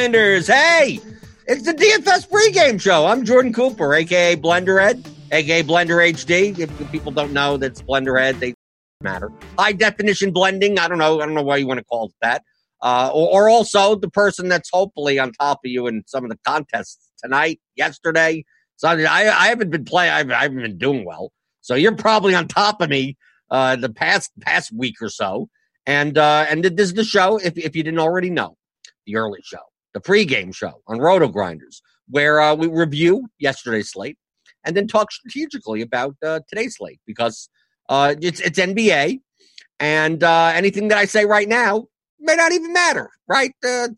Hey, it's the DFS pregame show. I'm Jordan Cooper, aka Blenderhead, aka Blender HD. If people don't know that's Blenderhead, they matter. High definition blending. I don't know. I don't know why you want to call it that. Uh, or, or also the person that's hopefully on top of you in some of the contests tonight, yesterday. So I, I haven't been playing. I haven't been doing well. So you're probably on top of me uh, the past past week or so. And uh, and this is the show. If if you didn't already know, the early show, the pregame show on Roto Grinders, where uh, we review yesterday's slate and then talk strategically about uh, today's slate because uh, it's it's NBA, and uh, anything that I say right now may not even matter. Right, uh,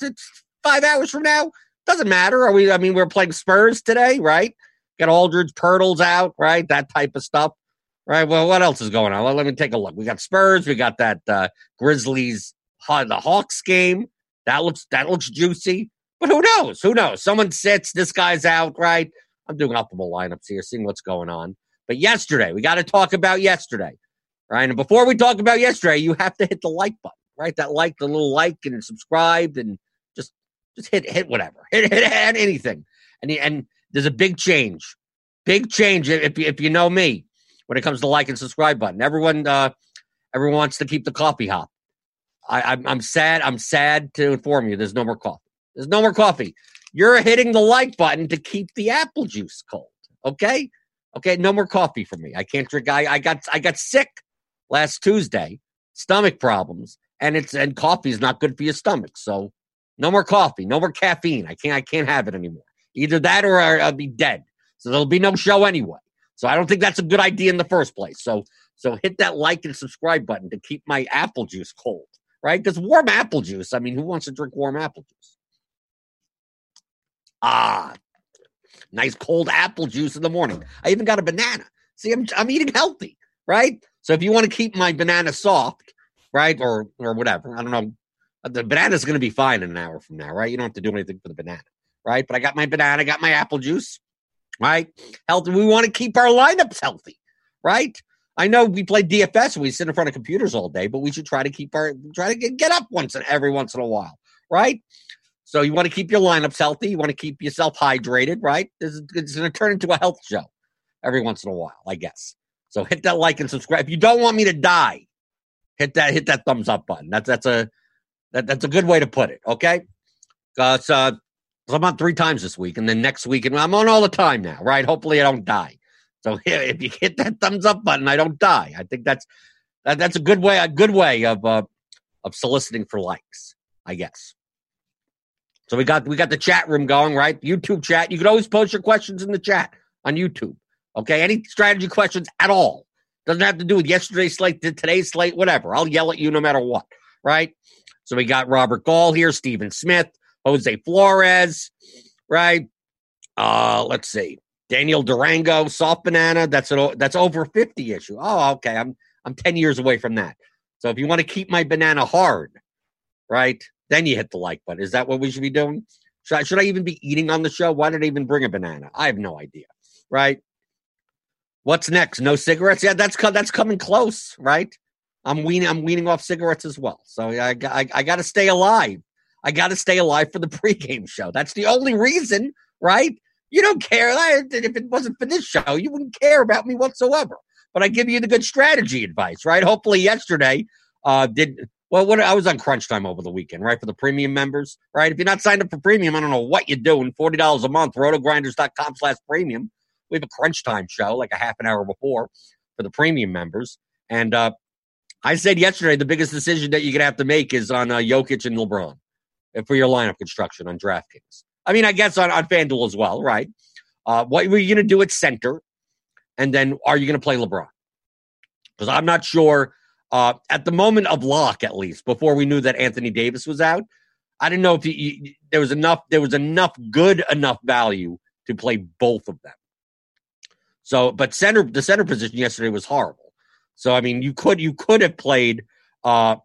five hours from now doesn't matter. Are we? I mean, we're playing Spurs today, right? Got Aldridge, Poeltl's out, right? That type of stuff. Right. Well, what else is going on? Well, let me take a look. We got Spurs. We got that uh, Grizzlies, the Hawks game. That looks that looks juicy. But who knows? Who knows? Someone sits. This guy's out. Right. I'm doing optimal lineups here, seeing what's going on. But yesterday, we got to talk about yesterday. Right. And before we talk about yesterday, you have to hit the like button. Right. That like, the little like, and subscribe, and just just hit hit whatever. Hit hit, hit anything. And and there's a big change. Big change if if you know me when it comes to like and subscribe button. Everyone, uh, everyone wants to keep the coffee hop. I, I'm, I'm sad. I'm sad to inform you. There's no more coffee. There's no more coffee. You're hitting the like button to keep the apple juice cold. Okay. Okay. No more coffee for me. I can't drink. I, I got I got sick last Tuesday, stomach problems, and it's and coffee is not good for your stomach. So no more coffee. No more caffeine. I can't. I can't have it anymore. Either that or I'll be dead. So there'll be no show anyway. So I don't think that's a good idea in the first place. So so hit that like and subscribe button to keep my apple juice cold, right? Because warm apple juice, I mean, who wants to drink warm apple juice? Ah, nice cold apple juice in the morning. I even got a banana. See, I'm I'm eating healthy, right? So if you want to keep my banana soft, right, or or whatever, I don't know, the banana's going to be fine in an hour from now, right? You don't have to do anything for the banana, right? But I got my banana, I got my apple juice right? Healthy. We want to keep our lineups healthy, right? I know we play DFS and we sit in front of computers all day, but we should try to keep our try to get, up once and every once in a while, right? So you want to keep your lineups healthy. You want to keep yourself hydrated, right? This is, it's going to turn into a health show every once in a while, I guess. So hit that like and subscribe. If you don't want me to die, hit that hit that thumbs up button. That's that's a that, that's a good way to put it. Okay, uh, I'm on three times this week, and then next week, and I'm on all the time now, right? Hopefully, I don't die. So if you hit that thumbs up button, I don't die. I think that's that, that's a good way, a good way of uh, of soliciting for likes, I guess. So we got we got the chat room going, right? YouTube chat. You can always post your questions in the chat on YouTube. Okay, any strategy questions at all doesn't have to do with yesterday's slate, today's slate, whatever. I'll yell at you no matter what, right? So we got Robert Gall here, Stephen Smith, Jose Flores, right? Uh, let's see. Daniel Durango, soft banana. That's an, that's over 50 issue. Oh, okay. I'm I'm 10 years away from that. So if you want to keep my banana hard, right, then you hit the like button. Is that what we should be doing? Should I, should I even be eating on the show? Why did I even bring a banana? I have no idea. Right? What's next? No cigarettes? Yeah, that's that's coming close, right? I'm weaning I'm weaning off cigarettes as well. So I I, I got to stay alive. I got to stay alive for the pregame show. That's the only reason, right? You don't care. If it wasn't for this show, you wouldn't care about me whatsoever. But I give you the good strategy advice, right? Hopefully, yesterday uh, did well. What I was on crunch time over the weekend, right? For the premium members, right? If you're not signed up for premium, I don't know what you're doing. Forty dollars a month, rotogrinders.com slash premium. We have a crunch time show like a half an hour before for the premium members. And uh, I said yesterday the biggest decision that you're gonna have to make is on uh, Jokic and LeBron for your lineup construction on DraftKings. I mean, I guess on, on FanDuel as well, right? Uh, what were you going to do at center? And then are you going to play LeBron? Because I'm not sure. Uh, at the moment of lock, at least before we knew that Anthony Davis was out, I didn't know if you, you, there was enough. There was enough good enough value to play both of them. So, but center the center position yesterday was horrible. So, I mean, you could you could have played uh,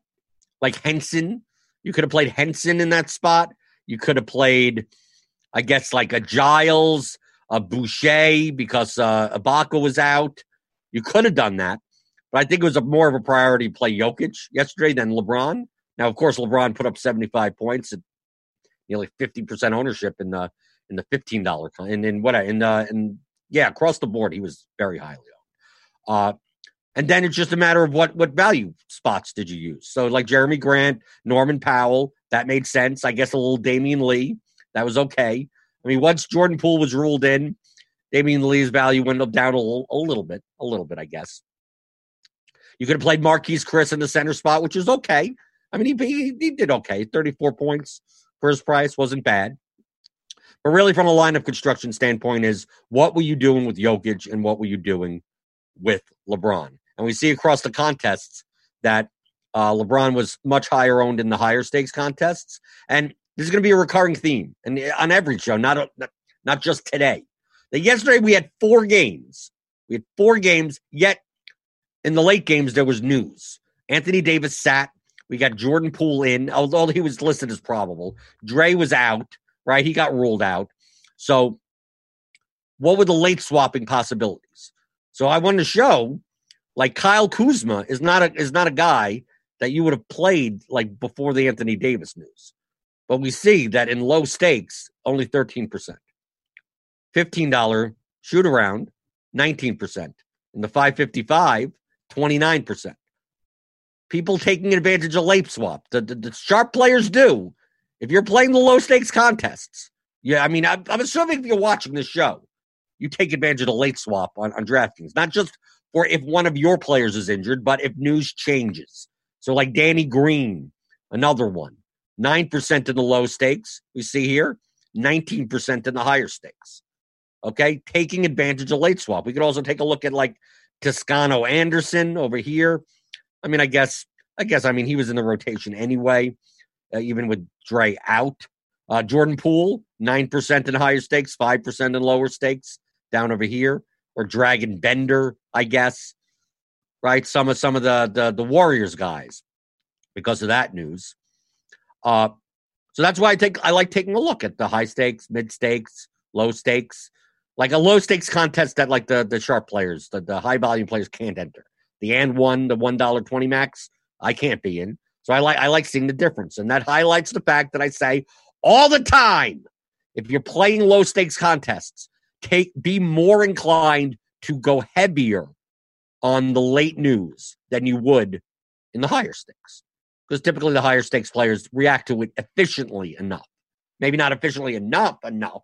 like Henson you could have played Henson in that spot. You could have played, I guess, like a Giles, a Boucher, because uh, Ibaka was out. You could have done that. but I think it was a more of a priority to play Jokic yesterday than LeBron. Now, of course, LeBron put up 75 points at nearly 50% ownership in the in the $15 and in what in the in yeah, across the board he was very highly owned. Uh and then it's just a matter of what what value spots did you use. So like Jerami Grant, Norman Powell, that made sense. I guess a little Damion Lee, that was okay. I mean, once Jordan Poole was ruled in, Damion Lee's value went up down a little, a little bit, a little bit, I guess. You could have played Marquese Chriss in the center spot, which is okay. I mean, he, he, he did okay. 34 points for his price wasn't bad. But really, from a lineup construction standpoint, is what were you doing with Jokic and what were you doing with LeBron? And we see across the contests that uh, LeBron was much higher owned in the higher stakes contests. And this is going to be a recurring theme and on every show, not, a, not just today. That yesterday we had four games. We had four games, yet in the late games there was news. Anthony Davis sat. We got Jordan Poole in, although he was listed as probable. Dre was out, right? He got ruled out. So, what were the late swapping possibilities? So, I wanted to show, like Kyle Kuzma is not a is not a guy that you would have played like before the Anthony Davis news. But we see that in low stakes, only 13%. $15 shoot around, 19%. In the 555, 29%. People taking advantage of late swap. The, the, the sharp players do. If you're playing the low stakes contests, yeah, I mean, I'm, I'm, assuming if you're watching this show, you take advantage of the late swap on, on DraftKings, not just for if one of your players is injured, but if news changes. So, like Danny Green, another one, 9% in the low stakes, we see here, 19% in the higher stakes. Okay, taking advantage of late swap. We could also take a look at like Toscano Anderson over here. I mean, I guess, I guess, I mean, he was in the rotation anyway, uh, even with Dre out. Uh, Jordan Poole, 9% in higher stakes, 5% in lower stakes down over here. Or Dragan Bender, I guess. Right? Some of some of the the, the Warriors guys because of that news. Uh so that's why I take I like taking a look at the high stakes, mid stakes, low stakes like a low stakes contest that like the the sharp players, the, the high volume players can't enter. The and one, the one dollar twenty max, I can't be in. So I like I like seeing the difference, and that highlights the fact that I say all the time, if you're playing low stakes contests, take be more inclined to go heavier on the late news than you would in the higher stakes, because typically the higher stakes players react to it efficiently enough. Maybe not efficiently enough enough,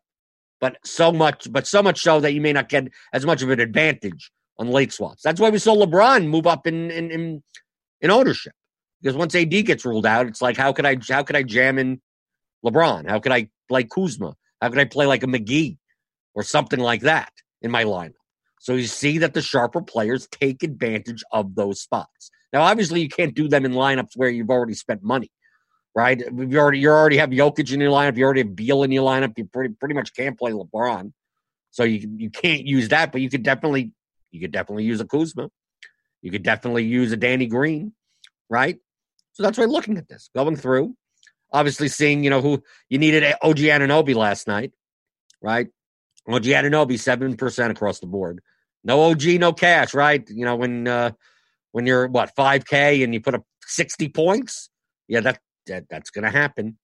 but so much, but so much so that you may not get as much of an advantage on late swaps. That's why we saw LeBron move up in in in, in ownership because once AD gets ruled out, it's like how could I how could I jam in LeBron? How could I play Kuzma? How could I play like a McGee or something like that in my lineup? So you see that the sharper players take advantage of those spots. Now, obviously, you can't do them in lineups where you've already spent money right? You already you already have Jokic in your lineup. You already have Beal in your lineup. You pretty pretty much can't play LeBron, so you you can't use that. But you could definitely you could definitely use a Kuzma. You could definitely use a Danny Green, right? So that's why looking at this, going through, obviously seeing you know who you needed OG Anunoby last night, right? OG Anunoby seven percent across the board. No OG, no cash, right? You know when uh when you're what five k and you put up sixty points, yeah, that that that's going to happen.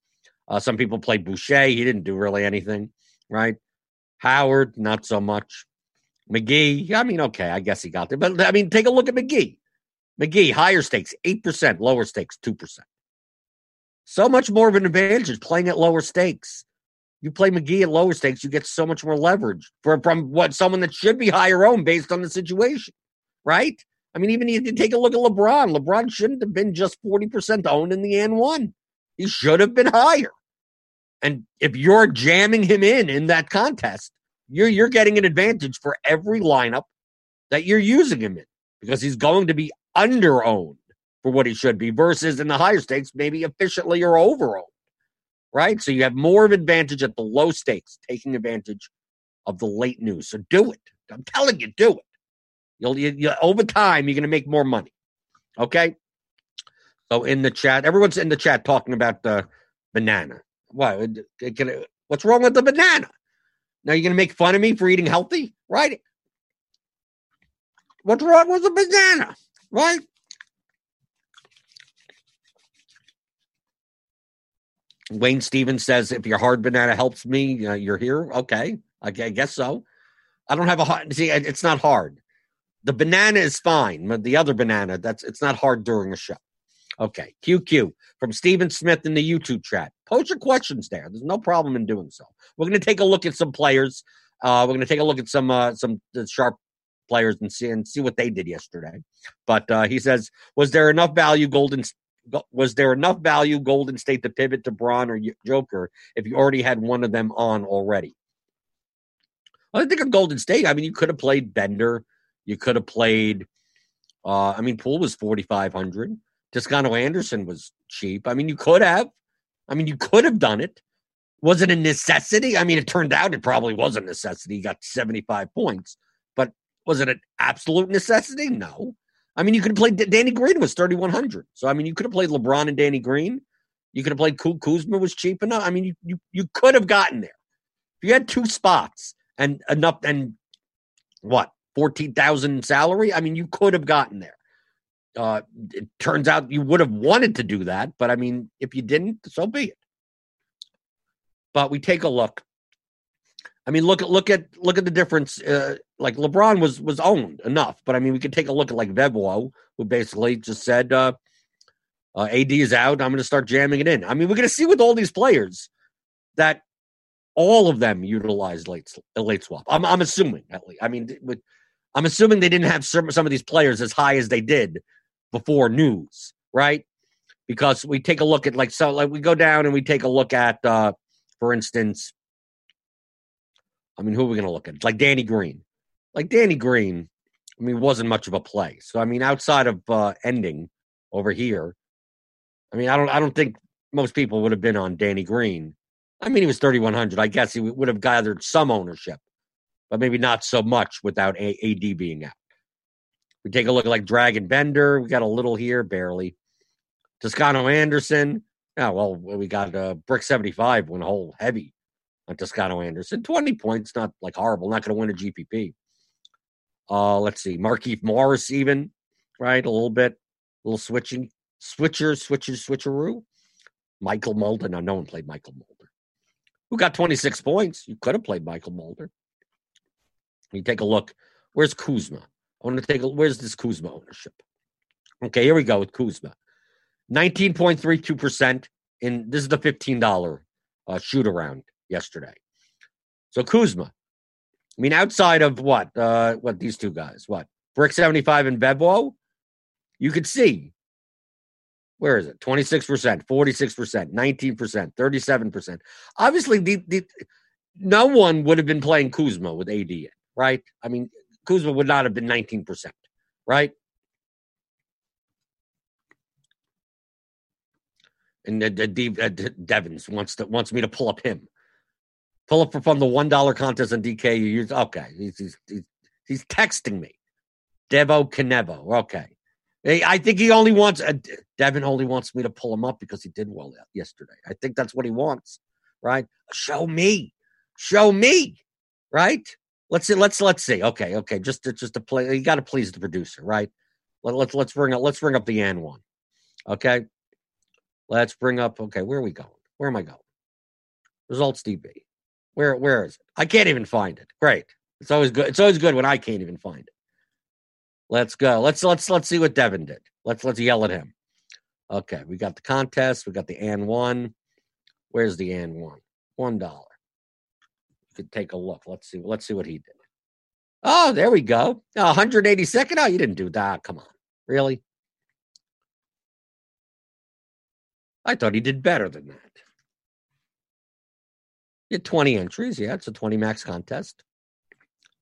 Uh, some people play Boucher. He didn't do really anything, right? Howard, not so much. McGee, I mean, okay, I guess he got there. But I mean, take a look at McGee. McGee, higher stakes, 8%, lower stakes, 2%. So much more of an advantage is playing at lower stakes. You play McGee at lower stakes, you get so much more leverage for, from what someone that should be higher owned based on the situation, right? I mean, even if you take a look at LeBron, LeBron shouldn't have been just 40% owned in the N1. He should have been higher. And if you're jamming him in in that contest, you're you're getting an advantage for every lineup that you're using him in because he's going to be under owned for what he should be versus in the higher stakes, maybe efficiently or over owned. Right? So you have more of advantage at the low stakes, taking advantage of the late news. So do it. I'm telling you, do it. You'll you, you, over time you're going to make more money. Okay. So in the chat, everyone's in the chat talking about the banana. What? What's wrong with the banana? Now you're going to make fun of me for eating healthy, right? What's wrong with the banana? Right? Wayne Stevens says, if your hard banana helps me, uh, you're here. Okay. I, I guess so. I don't have a hard, see, it's not hard. The banana is fine. But the other banana, that's it's not hard during a show. Okay. QQ from Stephen Smith in the YouTube chat. Post your questions there. There's no problem in doing so. We're going to take a look at some players. Uh, we're going to take a look at some uh, some sharp players and see and see what they did yesterday. But uh, he says, was there enough value Golden was there enough value Golden State to pivot to Bron or Joker if you already had one of them on already? I think of Golden State. I mean, you could have played Bender. You could have played. Uh, I mean, Poole was forty five hundred. Toscano Anderson was cheap. I mean, you could have. I mean, you could have done it. Was it a necessity? I mean, it turned out it probably was a necessity. He got seventy five points, but was it an absolute necessity? No. I mean, you could have played Danny Green was 3,100. So, I mean, you could have played LeBron and Danny Green. You could have played Kuzma was cheap enough. I mean, you, you, you could have gotten there. If you had two spots and enough, and what, 14,000 salary? I mean, you could have gotten there. Uh, it turns out you would have wanted to do that. But I mean, if you didn't, so be it. But we take a look I mean, look at look at look at the difference. Uh, like LeBron was was owned enough, but I mean, we could take a look at like Veblo, who basically just said, uh, uh, "AD is out. I'm going to start jamming it in." I mean, we're going to see with all these players that all of them utilized late late swap. I'm I'm assuming at least. I mean, with, I'm assuming they didn't have some of these players as high as they did before news, right? Because we take a look at like so like we go down and we take a look at, uh, for instance I mean, who are we going to look at? Like Danny Green. Like Danny Green, I mean, wasn't much of a play. So I mean, outside of uh, ending over here, I mean, I don't, I don't think most people would have been on Danny Green. I mean, he was thirty one hundred. I guess he would have gathered some ownership, but maybe not so much without a- AD being out. We take a look at like Dragan Bender. We got a little here, barely. Toscano Anderson. Oh well, we got uh, Brick seventy five went whole heavy on Toscano Anderson. 20 points, not like horrible, not going to win a GPP. Uh, let's see, Markieff Morris, even, right? A little bit, a little switching, switcher, switcher, switcheroo. Mychal Mulder. Now, no one played Mychal Mulder. Who got 26 points? You could have played Mychal Mulder. You take a look. Where's Kuzma? I want to take a where's this Kuzma ownership? Okay, here we go with Kuzma. 19.32% in this is the $15 uh, shoot around yesterday. So Kuzma, I mean, outside of what, uh, what these two guys, what Brick seventy five and Bebo, you could see. Where is it? Twenty six percent, forty six percent, nineteen percent, thirty seven percent. Obviously, the, the no one would have been playing Kuzma with AD in, right? I mean, Kuzma would not have been nineteen percent, right? and uh, uh, Devins wants to wants me to pull up him. Pull up from the one dollar contest on DK. You use okay. He's, he's he's, texting me. Devo Canevo. Okay. I think he only wants uh, Devin only wants me to pull him up because he did well yesterday. I think that's what he wants, right? Show me, show me, right? Let's see, let's let's see. Okay, okay, just to, just to play. You got to please the producer, right? Let, let's let's bring up let's bring up the N one. Okay, let's bring up. Okay, where are we going? Where am I going? Results DB. Where where is it? I can't even find it. Great. It's always good. It's always good when I can't even find it. Let's go. Let's let's let's see what Devin did. Let's let's yell at him. Okay, we got the contest. We got the and one. Where's the and one? One dollar. Take a look. Let's see. Let's see what he did. Oh, there we go. 182nd. Oh, you didn't do that. Come on. Really? I thought he did better than that. You had 20 entries. Yeah, it's a 20 max contest.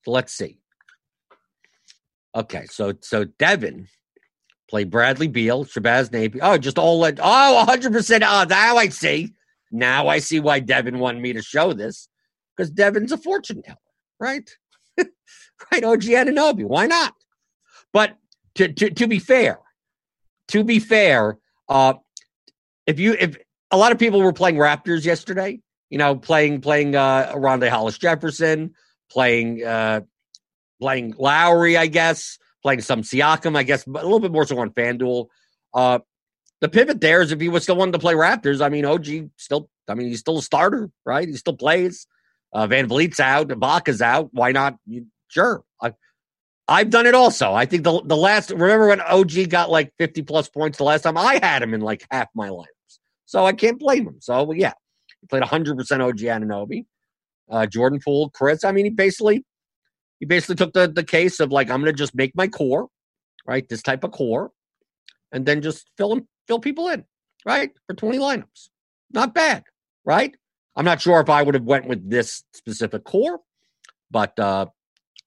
So let's see. Okay, so so Devin played Bradley Beal, Shabazz Napier. Oh, just all let oh 100%. Oh, now I see. Now I see why Devin wanted me to show this. Because Devin's a fortune teller, right? right, OG Anunoby. Why not? But to, to to be fair, to be fair, uh if you if a lot of people were playing Raptors yesterday, you know, playing playing uh Rondae Hollis Jefferson, playing uh playing Lowry, I guess, playing some Siakam, I guess, but a little bit more so on FanDuel. Uh, the pivot there is if he was still wanting to play Raptors. I mean, OG still, I mean, he's still a starter, right? He still plays. Uh, VanVleet's out, Ibaka's out. Why not? You, sure. I, I've done it also. I think the the last remember when OG got like 50 plus points the last time I had him in like half my lineups. So I can't blame him. So yeah, he played 100% OG Anunoby. Uh, Jordan Poole, Chriss. I mean, he basically he basically took the the case of like I'm going to just make my core, right? This type of core, and then just fill them, fill people in, right? For 20 lineups. Not bad, right? I'm not sure if I would have went with this specific core, but uh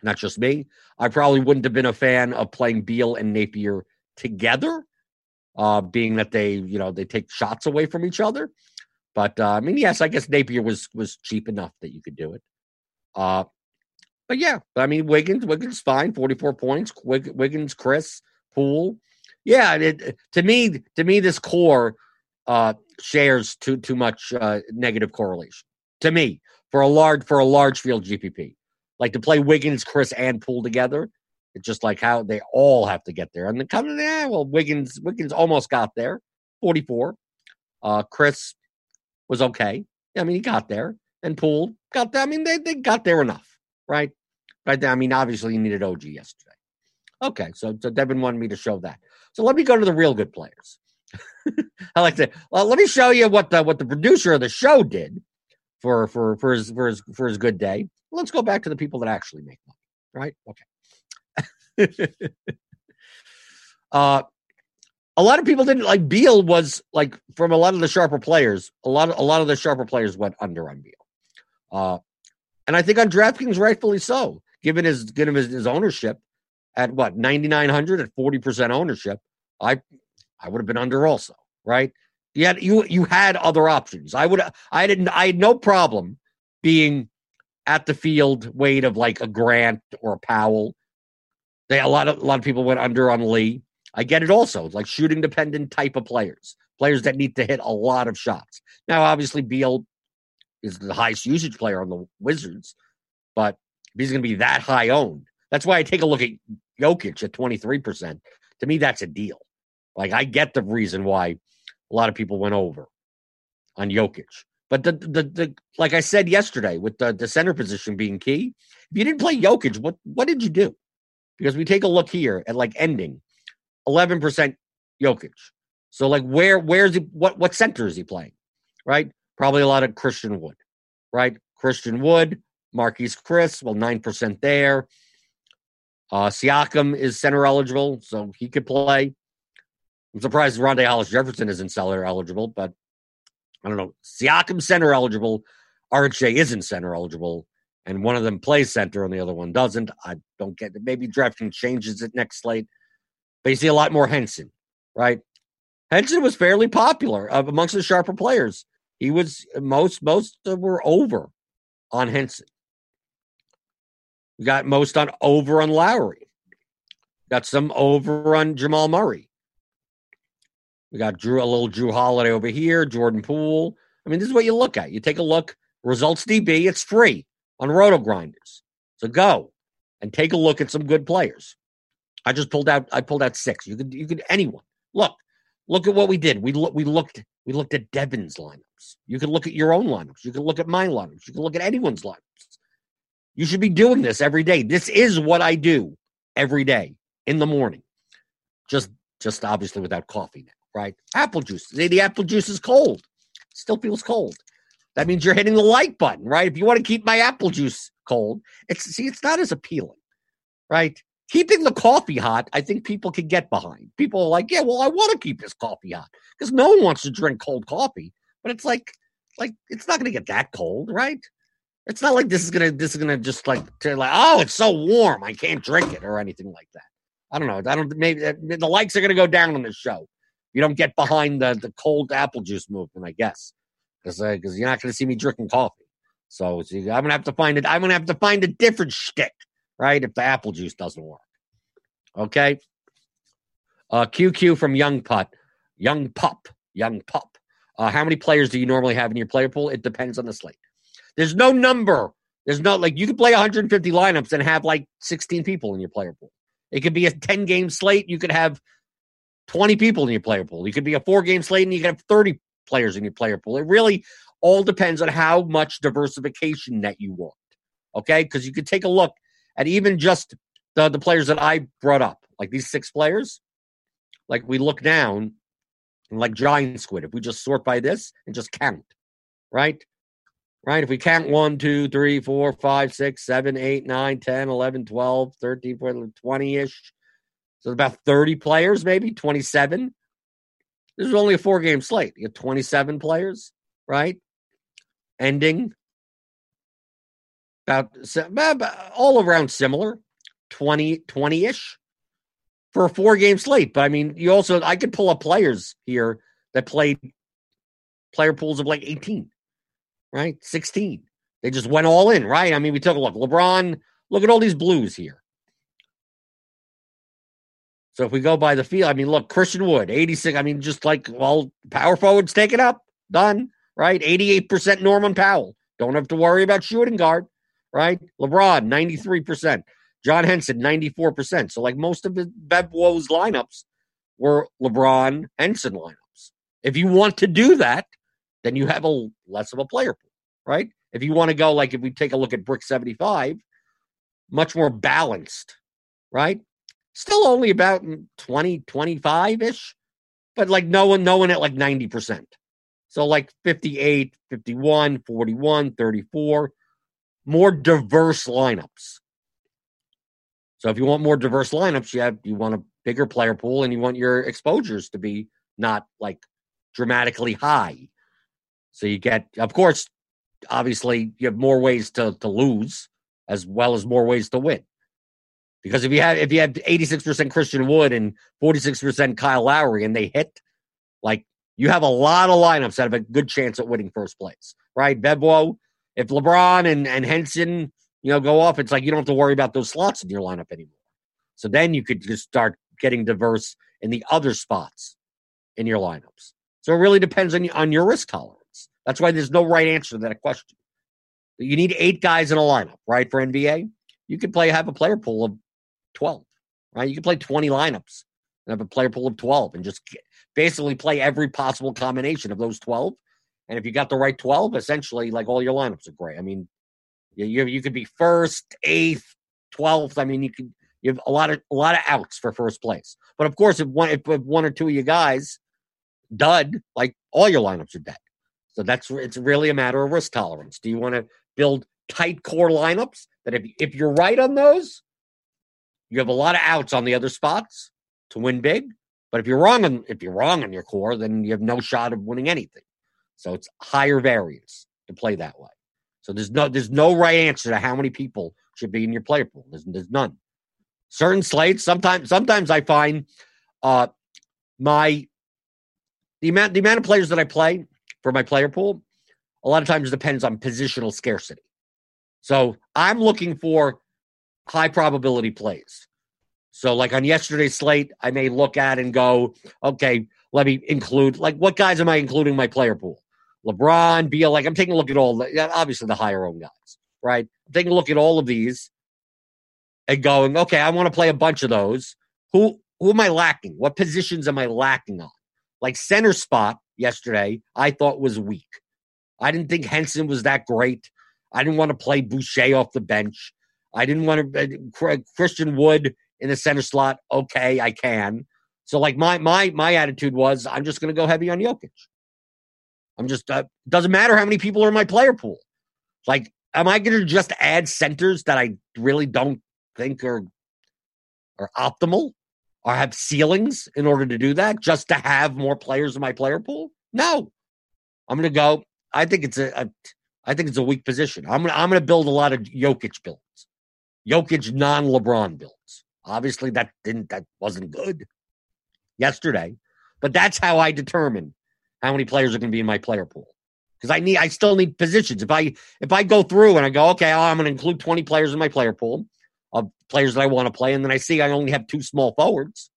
not just me. I probably wouldn't have been a fan of playing Beal and Napier together, uh, being that they, you know, they take shots away from each other. But uh, I mean, yes, I guess Napier was was cheap enough that you could do it. Uh, but yeah, I mean, Wiggins, Wiggins fine, forty four points. Wiggins, Chriss, Poole, yeah. It, to me, to me, this core uh, shares too too much uh, negative correlation. To me, for a large for a large field GPP, like to play Wiggins, Chriss, and Poole together. It's just like how they all have to get there. And the coming, yeah, well, Wiggins, Wiggins almost got there, 44. Uh, Chriss was okay. I mean, he got there. And Poole got there. I mean, they, they got there enough, right? Right. I mean, obviously, you needed OG yesterday. Okay. So, so Devin wanted me to show that. So let me go to the real good players. I like to. Well, let me show you what the what the producer of the show did for for for his for his for his good day. Let's go back to the people that actually make money, right? Okay. uh, a lot of people didn't like Beal was like from a lot of the sharper players. A lot of a lot of the sharper players went under on Beal, uh, and I think on DraftKings rightfully so, given his given his, his ownership at what ninety nine hundred at forty percent ownership. I I would have been under also, right? You you you had other options. I would I didn't I had no problem being at the field weight of like a Grant or a Powell. They a lot of a lot of people went under on Lee. I get it also. Like shooting dependent type of players. Players that need to hit a lot of shots. Now, obviously, Beal is the highest usage player on the Wizards, but if he's going to be that high owned, that's why I take a look at Jokic at 23%. To me, that's a deal. Like, I get the reason why a lot of people went over on Jokic. But the, the the like I said yesterday, with the, the center position being key, if you didn't play Jokic, what what did you do? Because we take a look here at like ending, eleven percent Jokic. So like where where's he what what center is he playing? Right? Probably a lot of Christian Wood. Right? Christian Wood, Marquese Chriss, well, nine percent there. Uh Siakam is center eligible, so he could play. I'm surprised Rondae Hollis Jefferson isn't center eligible, but I don't know, Siakam center eligible, RJ isn't center eligible, and one of them plays center and the other one doesn't. I don't get it. Maybe drafting changes it next slate. But you see a lot more Henson, right? Henson was fairly popular uh, amongst the sharper players. He was most most were over on Henson. We got most on over on Lowry. Got some over on Jamal Murray. We got Jrue, a little Jrue Holiday over here, Jordan Poole. I mean, this is what you look at. You take a look, results DB, it's free on Roto Grinders. So go and take a look at some good players. I just pulled out. I pulled out six. You could, you could anyone look. Look at what we did. We look. We looked. We looked at Devin's lineups. You can look at your own lineups. You can look at my lineups. You can look at anyone's lineups. You should be doing this every day. This is what I do every day in the morning. Just, just obviously without coffee now right? Apple juice. Say the apple juice is cold. Still feels cold. That means you're hitting the like button, right? If you want to keep my apple juice cold, it's see, it's not as appealing, right? Keeping the coffee hot, I think people can get behind. People are like, yeah, well, I want to keep this coffee hot because no one wants to drink cold coffee. But it's like, like it's not going to get that cold, right? It's not like this is gonna this is gonna just like to like oh it's so warm I can't drink it or anything like that. I don't know. I don't maybe uh, the likes are gonna go down on this show you don't get behind the, the cold apple juice movement, I guess, because because uh, you're not going to see me drinking coffee. So, so I'm going to have to find it. I'm going to have to find a different shtick, right? If the apple juice doesn't work. Okay. Uh, QQ from Young Putt, Young Pup, Young Pup. Uh, how many players do you normally have in your player pool? It depends on the slate. There's no number. There's no like you could play 150 lineups and have like 16 people in your player pool. It could be a 10 game slate. You could have 20 people in your player pool. You could be a four game slate and you could have 30 players in your player pool. It really all depends on how much diversification that you want. Okay. Because you could take a look at even just the, the players that I brought up, like these six players. Like we look down, like giant squid, if we just sort by this and just count, right? Right? If we count 1, 2, 3, 4, 5, 6, 7, 8, 9, 10, 11, 12, 13, 14, 20 ish. So about 30 players, maybe 27. This is only a four game slate. You have 27 players, right? Ending about all around similar 20 20 ish for a four game slate. But I mean, you also, I could pull up players here that played player pools of like 18, right? 16. They just went all in, right? I mean, we took a look. LeBron, look at all these blues here. So if we go by the field, I mean, look, Christian Wood, 86. I mean, just like, well, power forwards take it up, done, right? 88% Norman Powell. Don't have to worry about shooting guard, right? LeBron, 93%. John Henson, 94%. So, like most of the Bev Woes lineups were LeBron Henson lineups. If you want to do that, then you have a less of a player pool, right? If you want to go, like if we take a look at Brick 75, much more balanced, right? Still only about 20, 25 ish, but like no one, no one at like 90%. So like 58, 51, 41, 34, more diverse lineups. So if you want more diverse lineups, you have you want a bigger player pool and you want your exposures to be not like dramatically high. So you get, of course, obviously you have more ways to to lose as well as more ways to win. Because if you have if you have 86% Christian Wood and 46% Kyle Lowry and they hit, like you have a lot of lineups that have a good chance at winning first place. Right? Bebo, if LeBron and, and Henson you know, go off, it's like you don't have to worry about those slots in your lineup anymore. So then you could just start getting diverse in the other spots in your lineups. So it really depends on, on your risk tolerance. That's why there's no right answer to that question. You need eight guys in a lineup, right? For NBA, you could play have a player pool of 12, right? You can play 20 lineups and have a player pool of 12 and just basically play every possible combination of those 12. And if you got the right 12, essentially, like all your lineups are great. I mean, you you could be first, eighth, twelfth. I mean, you could you have a lot of a lot of outs for first place. But of course, if one if one or two of you guys dud, like all your lineups are dead. So that's it's really a matter of risk tolerance. Do you want to build tight core lineups that if if you're right on those, you have a lot of outs on the other spots to win big. But if you're wrong on if you're wrong on your core, then you have no shot of winning anything. So it's higher variance to play that way. So there's no there's no right answer to how many people should be in your player pool. There's, there's none. Certain slates sometimes sometimes I find uh my the amount the amount of players that I play for my player pool a lot of times depends on positional scarcity. So I'm looking for high probability plays. So like on yesterday's slate, I may look at and go, okay, let me include like what guys am I including my player pool? LeBron, Beal. Like I'm taking a look at all the obviously the higher owned guys, right? I'm taking a look at all of these and going, okay, I want to play a bunch of those. Who who am I lacking? What positions am I lacking on? Like center spot yesterday, I thought was weak. I didn't think Henson was that great. I didn't want to play Boucher off the bench. I didn't want to uh, Christian Wood in the center slot. Okay, I can. So like my my my attitude was I'm just going to go heavy on Jokic. I'm just uh, doesn't matter how many people are in my player pool. Like, am I going to just add centers that I really don't think are are optimal or have ceilings in order to do that just to have more players in my player pool? No, I'm going to go. I think it's a, a I think it's a weak position. I'm gonna I'm gonna build a lot of Jokic builds, Jokic non LeBron builds. Obviously, that didn't that wasn't good yesterday, but that's how I determine how many players are going to be in my player pool because I need I still need positions. If I if I go through and I go, okay, oh, I'm going to include 20 players in my player pool of players that I want to play, and then I see I only have two small forwards,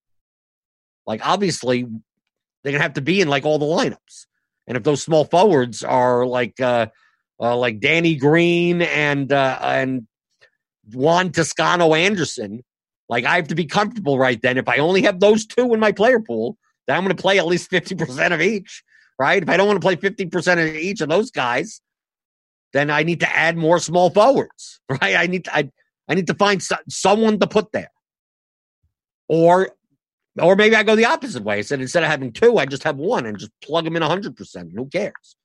like obviously they're going to have to be in like all the lineups. And if those small forwards are like uh, uh like Danny Green and uh and Juan Toscano Anderson, Like I have to be comfortable right then. If I only have those two in my player pool, then I'm going to play at least 50% of each, right? If I don't want to play 50% of each of those guys, then I need to add more small forwards, right? I need to, I, I need to find so, someone to put there. Or or maybe I go the opposite way. I said instead of having two, I just have one and just plug them in 100%. Who cares?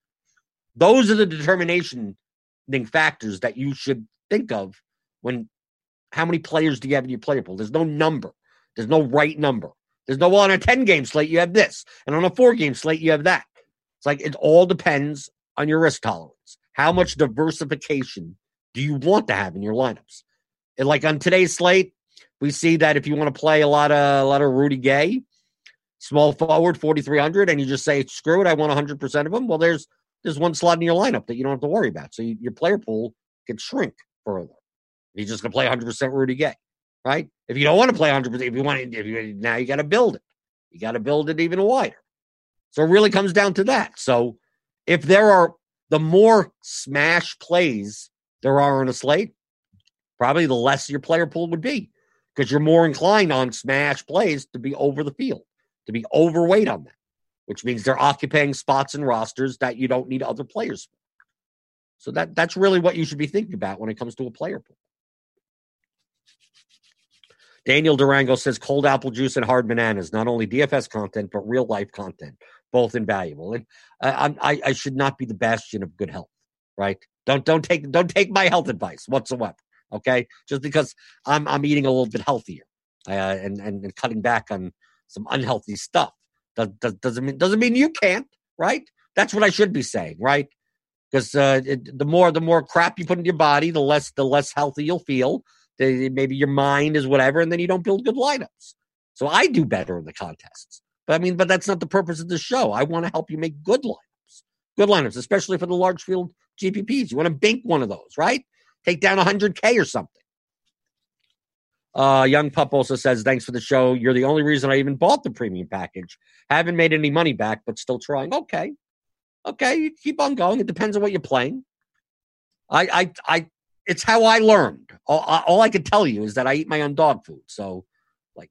Those are the determination factors that you should think of when how many players do you have in your player pool? There's no number. There's no right number. There's no well on a 10 game slate, you have this. And on a four game slate, you have that. It's like it all depends on your risk tolerance. How much diversification do you want to have in your lineups? And like on today's slate, we see that if you want to play a lot of a lot of Rudy Gay, small forward, 4,300, and you just say, screw it, I want 100% of them, well, there's there's one slot in your lineup that you don't have to worry about. So you, your player pool can shrink further. You're just going to play 100% Rudy Gay, right? If you don't want to play 100, if you want to, if you, now you got to build it. You got to build it even wider. So it really comes down to that. So if there are the more smash plays there are on a slate, probably the less your player pool would be because you're more inclined on smash plays to be over the field, to be overweight on them, which means they're occupying spots and rosters that you don't need other players for. So that that's really what you should be thinking about when it comes to a player pool. Daniel Durango says cold apple juice and hard bananas, not only DFS content, but real life content, both invaluable. And I, I, I should not be the bastion of good health, right? Don't don't take don't take my health advice whatsoever. Okay, just because I'm I'm eating a little bit healthier uh, and, and and cutting back on some unhealthy stuff does, does, doesn't mean doesn't mean you can't, right? That's what I should be saying, right? Because uh, the more the more crap you put in your body, the less the less healthy you'll feel. Maybe your mind is whatever, and then you don't build good lineups. So I do better in the contests. But I mean, but that's not the purpose of the show. I want to help you make good lineups, good lineups, especially for the large field GPPs. You want to bank one of those, right? take down 100K or something. Uh, Young Pup also says, Thanks for the show. You're the only reason I even bought the premium package. Haven't made any money back, but still trying. Okay. Okay. You keep on going. It depends on what you're playing. I, I, I, it's how I learned. All, all I can tell you is that I eat my own dog food. So, like,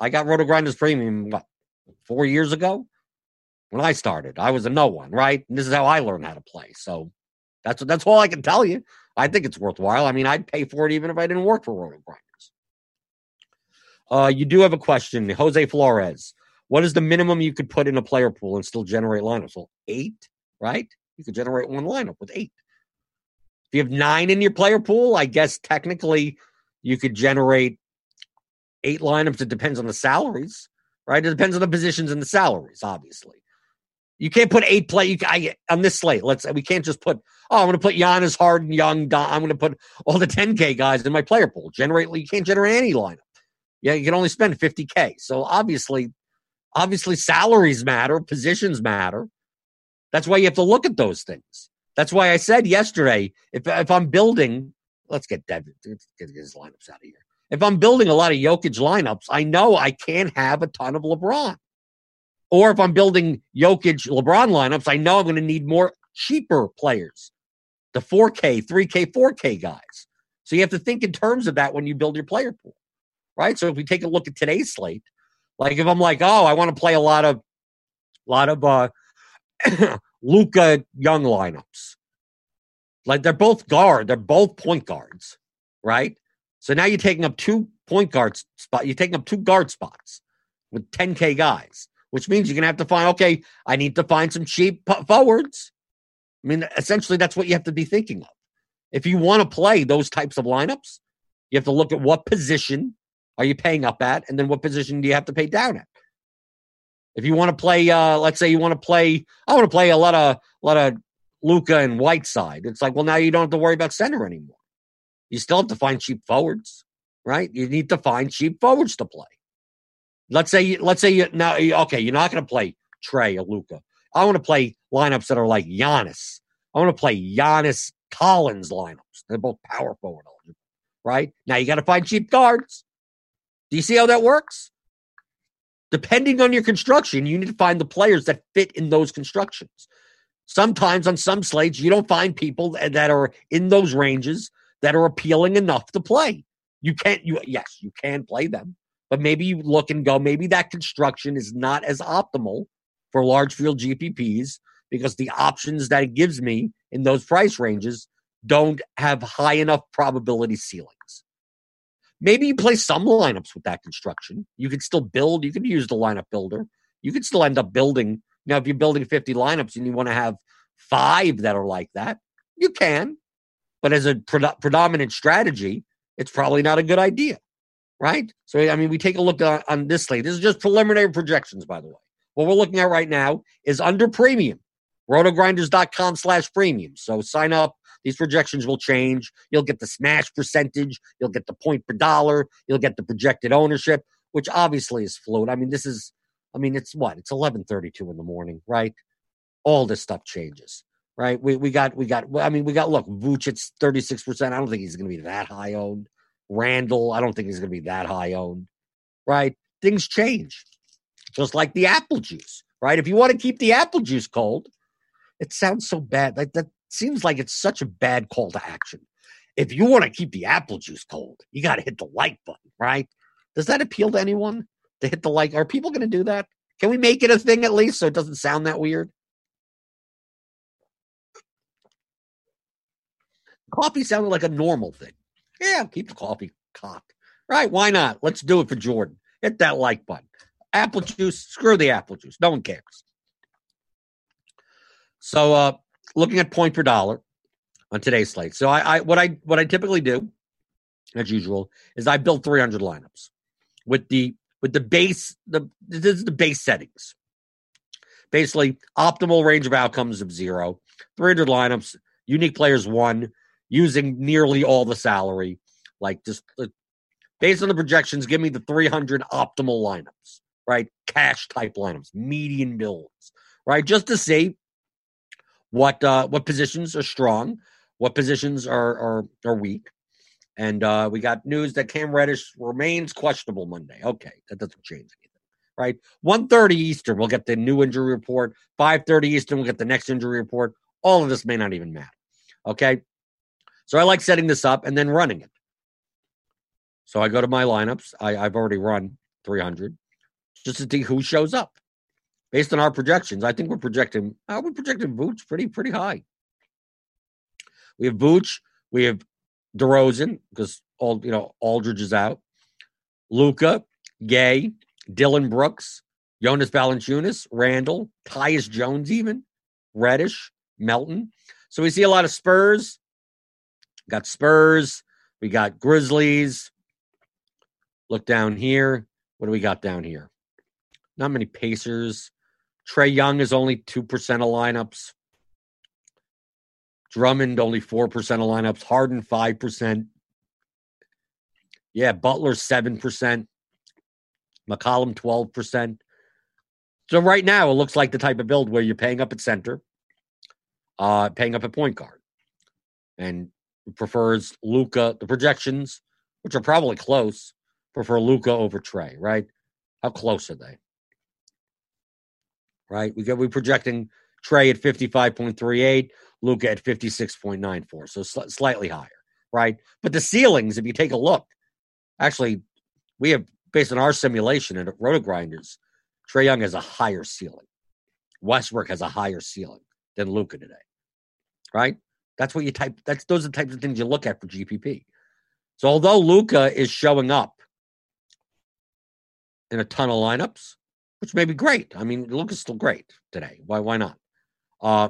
I got Roto Grinders Premium, what, four years ago? When I started, I was a no one, right? And this is how I learned how to play. So, that's that's all I can tell you. I think it's worthwhile. I mean, I'd pay for it even if I didn't work for Roto Grinders. Uh, you do have a question, Jose Flores. What is the minimum you could put in a player pool and still generate lineups? Well, eight, right? You could generate one lineup with eight. If you have nine in your player pool, I guess technically you could generate eight lineups. It depends on the salaries, right? It depends on the positions and the salaries, obviously. You can't put eight play. You, I, on this slate, let's. We can't just put. Oh, I'm going to put Giannis, Harden, Young. Don, I'm going to put all the 10k guys in my player pool. Generate. You can't generate any lineup. Yeah, you can only spend 50k. So obviously, obviously, salaries matter, positions matter. That's why you have to look at those things. That's why I said yesterday, if if I'm building, let's get Devin, get his lineups out of here. If I'm building a lot of Jokic lineups, I know I can't have a ton of LeBron. Or if I'm building Jokic LeBron lineups, I know I'm going to need more cheaper players, the 4K, 3K, 4K guys. So you have to think in terms of that when you build your player pool, right? So if we take a look at today's slate, like if I'm like, oh, I want to play a lot of, a lot of uh, Luka Young lineups, like they're both guard, they're both point guards, right? So now you're taking up two point guards spot, you're taking up two guard spots with 10K guys which means you're to have to find, okay, I need to find some cheap forwards. I mean, essentially, that's what you have to be thinking of. If you want to play those types of lineups, you have to look at what position are you paying up at, and then what position do you have to pay down at. If you want to play, uh, let's say you want to play, I want to play a lot of, a lot of Luka and Whiteside. It's like, well, now you don't have to worry about center anymore. You still have to find cheap forwards, right? You need to find cheap forwards to play. Let's say let's say you now okay, you're not going to play Trae or Luka. I want to play lineups that are like Giannis. I want to play Giannis Collins lineups. They're both power forward right? Now you got to find cheap guards. Do you see how that works? Depending on your construction, you need to find the players that fit in those constructions. Sometimes on some slates, you don't find people that are in those ranges that are appealing enough to play. You can't. You yes, you can play them, but maybe you look and go. Maybe that construction is not as optimal for large field GPPs because the options that it gives me in those price ranges don't have high enough probability ceilings. Maybe you play some lineups with that construction. You can still build. You can use the lineup builder. You could still end up building. Now, if you're building 50 lineups and you want to have five that are like that, you can. But as a pre- predominant strategy, it's probably not a good idea, right? So, I mean, we take a look on, on this slate. This is just preliminary projections, by the way. What we're looking at right now is under premium, rotogrinders.com slash premium. So sign up, these projections will change. You'll get the smash percentage, you'll get the point per dollar, you'll get the projected ownership, which obviously is fluid. I mean, this is, I mean, it's what? It's 11:32 in the morning, right? All this stuff changes, right? We we got we got. I mean, we got look, Vooch it's 36 percent. I don't think he's going to be that high owned. Randall, I don't think he's going to be that high owned, right? Things change, just like the apple juice, right? If you want to keep the apple juice cold, it sounds so bad. Like that seems like it's such a bad call to action. If you want to keep the apple juice cold, you got to hit the like button, right? Does that appeal to anyone to hit the like? Are people going to do that? Can we make it a thing at least so it doesn't sound that weird? Coffee sounded like a normal thing. Yeah, keep the coffee cocked. Right? Why not? Let's do it for Jordan. Hit that like button. Apple juice, screw the apple juice. No one cares. So uh looking at point per dollar on today's slate. So I, I what I what I typically do, as usual, is I build 300 lineups with the with the base the this is the base settings. Basically, optimal range of outcomes of zero, 300 lineups, unique players one, using nearly all the salary. Like just uh, based on the projections, give me the 300 optimal lineups, right? Cash type lineups, median builds, right? Just to see what uh, what positions are strong, what positions are are, are weak. And uh, we got news that Cam Reddish remains questionable Monday. Okay, that doesn't change anything, right? 1.30 Eastern, we'll get the new injury report. 5.30 Eastern, we'll get the next injury report. All of this may not even matter. Okay. So I like setting this up and then running it. So I go to my lineups. I, I've already run 300 just to see who shows up based on our projections, I think we're projecting. Uh, we're projecting Vooch pretty pretty high. We have Vooch. We have DeRozan because all you know Aldridge is out. Luka, Gay, Dillon Brooks, Jonas Valanciunas, Randall, Tyus Jones, even Reddish, Melton. So we see a lot of Spurs. Got Spurs. We got Grizzlies. Look down here. What do we got down here? Not many Pacers. Trae Young is only 2% of lineups. Drummond only 4% of lineups. Harden 5%. Yeah, Butler 7%. McCollum 12%. So right now it looks like the type of build where you're paying up at center, uh, paying up at point guard. And prefers Luka, The projections, which are probably close, prefer Luka over Trae, right? How close are they? right? We got we're projecting Trae at 55.38, Luka at 56.94, so sl- slightly higher, right? But the ceilings, if you take a look, actually, we have based on our simulation at Roto Grinders, Trae Young has a higher ceiling. Westbrook has a higher ceiling than Luka today, right? That's what you type. That's those are the types of things you look at for GPP. So although Luka is showing up in a ton of lineups, which may be great. I mean, Luka's still great today. Why? Why not? Uh,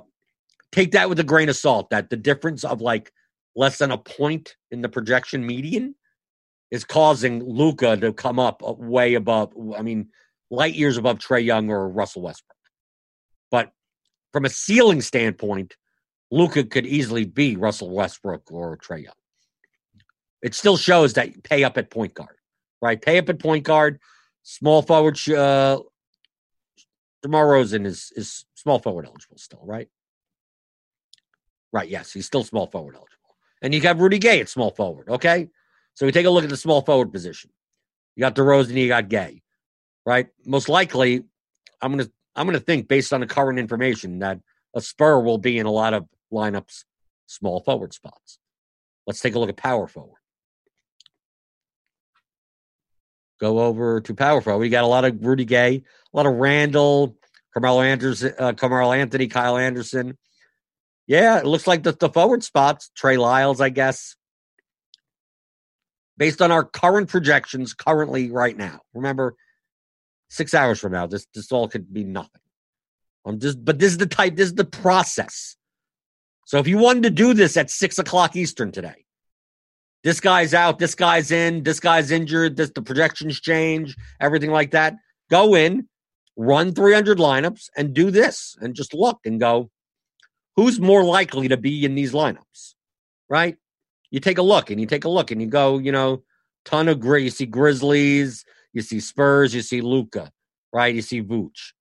take that with a grain of salt. That the difference of like less than a point in the projection median is causing Luka to come up uh, way above. I mean, light years above Trae Young or Russell Westbrook. But from a ceiling standpoint, Luka could easily be Russell Westbrook or Trae Young. It still shows that pay up at point guard, right? Pay up at point guard. Small forward uh, DeMar DeRozan is is small forward eligible still, right? Right, yes, he's still small forward eligible. And you got Rudy Gay at small forward, okay? So we take a look at the small forward position. You got DeRozan, you got Gay, right? Most likely, I'm gonna I'm gonna think based on the current information that a Spur will be in a lot of lineups, small forward spots. Let's take a look at power forward. go over to Power Forward. We got a lot of Rudy Gay, a lot of Randall, Carmelo Anderson, uh, Carmelo Anthony, Kyle Anderson. Yeah, it looks like the, the forward spots, Trey Lyles, I guess. Based on our current projections, currently right now. Remember, six hours from now, this this all could be nothing. I'm just, but this is the type, this is the process. So if you wanted to do this at six o'clock Eastern today, this guy's out, this guy's in, this guy's injured, this the projections change, everything like that. Go in, run 300 lineups, and do this, and just look and go, who's more likely to be in these lineups, right? You take a look and you take a look and you go, you know, ton of grit. You see Grizzlies, you see Spurs, you see Luka, right? You see Vooch,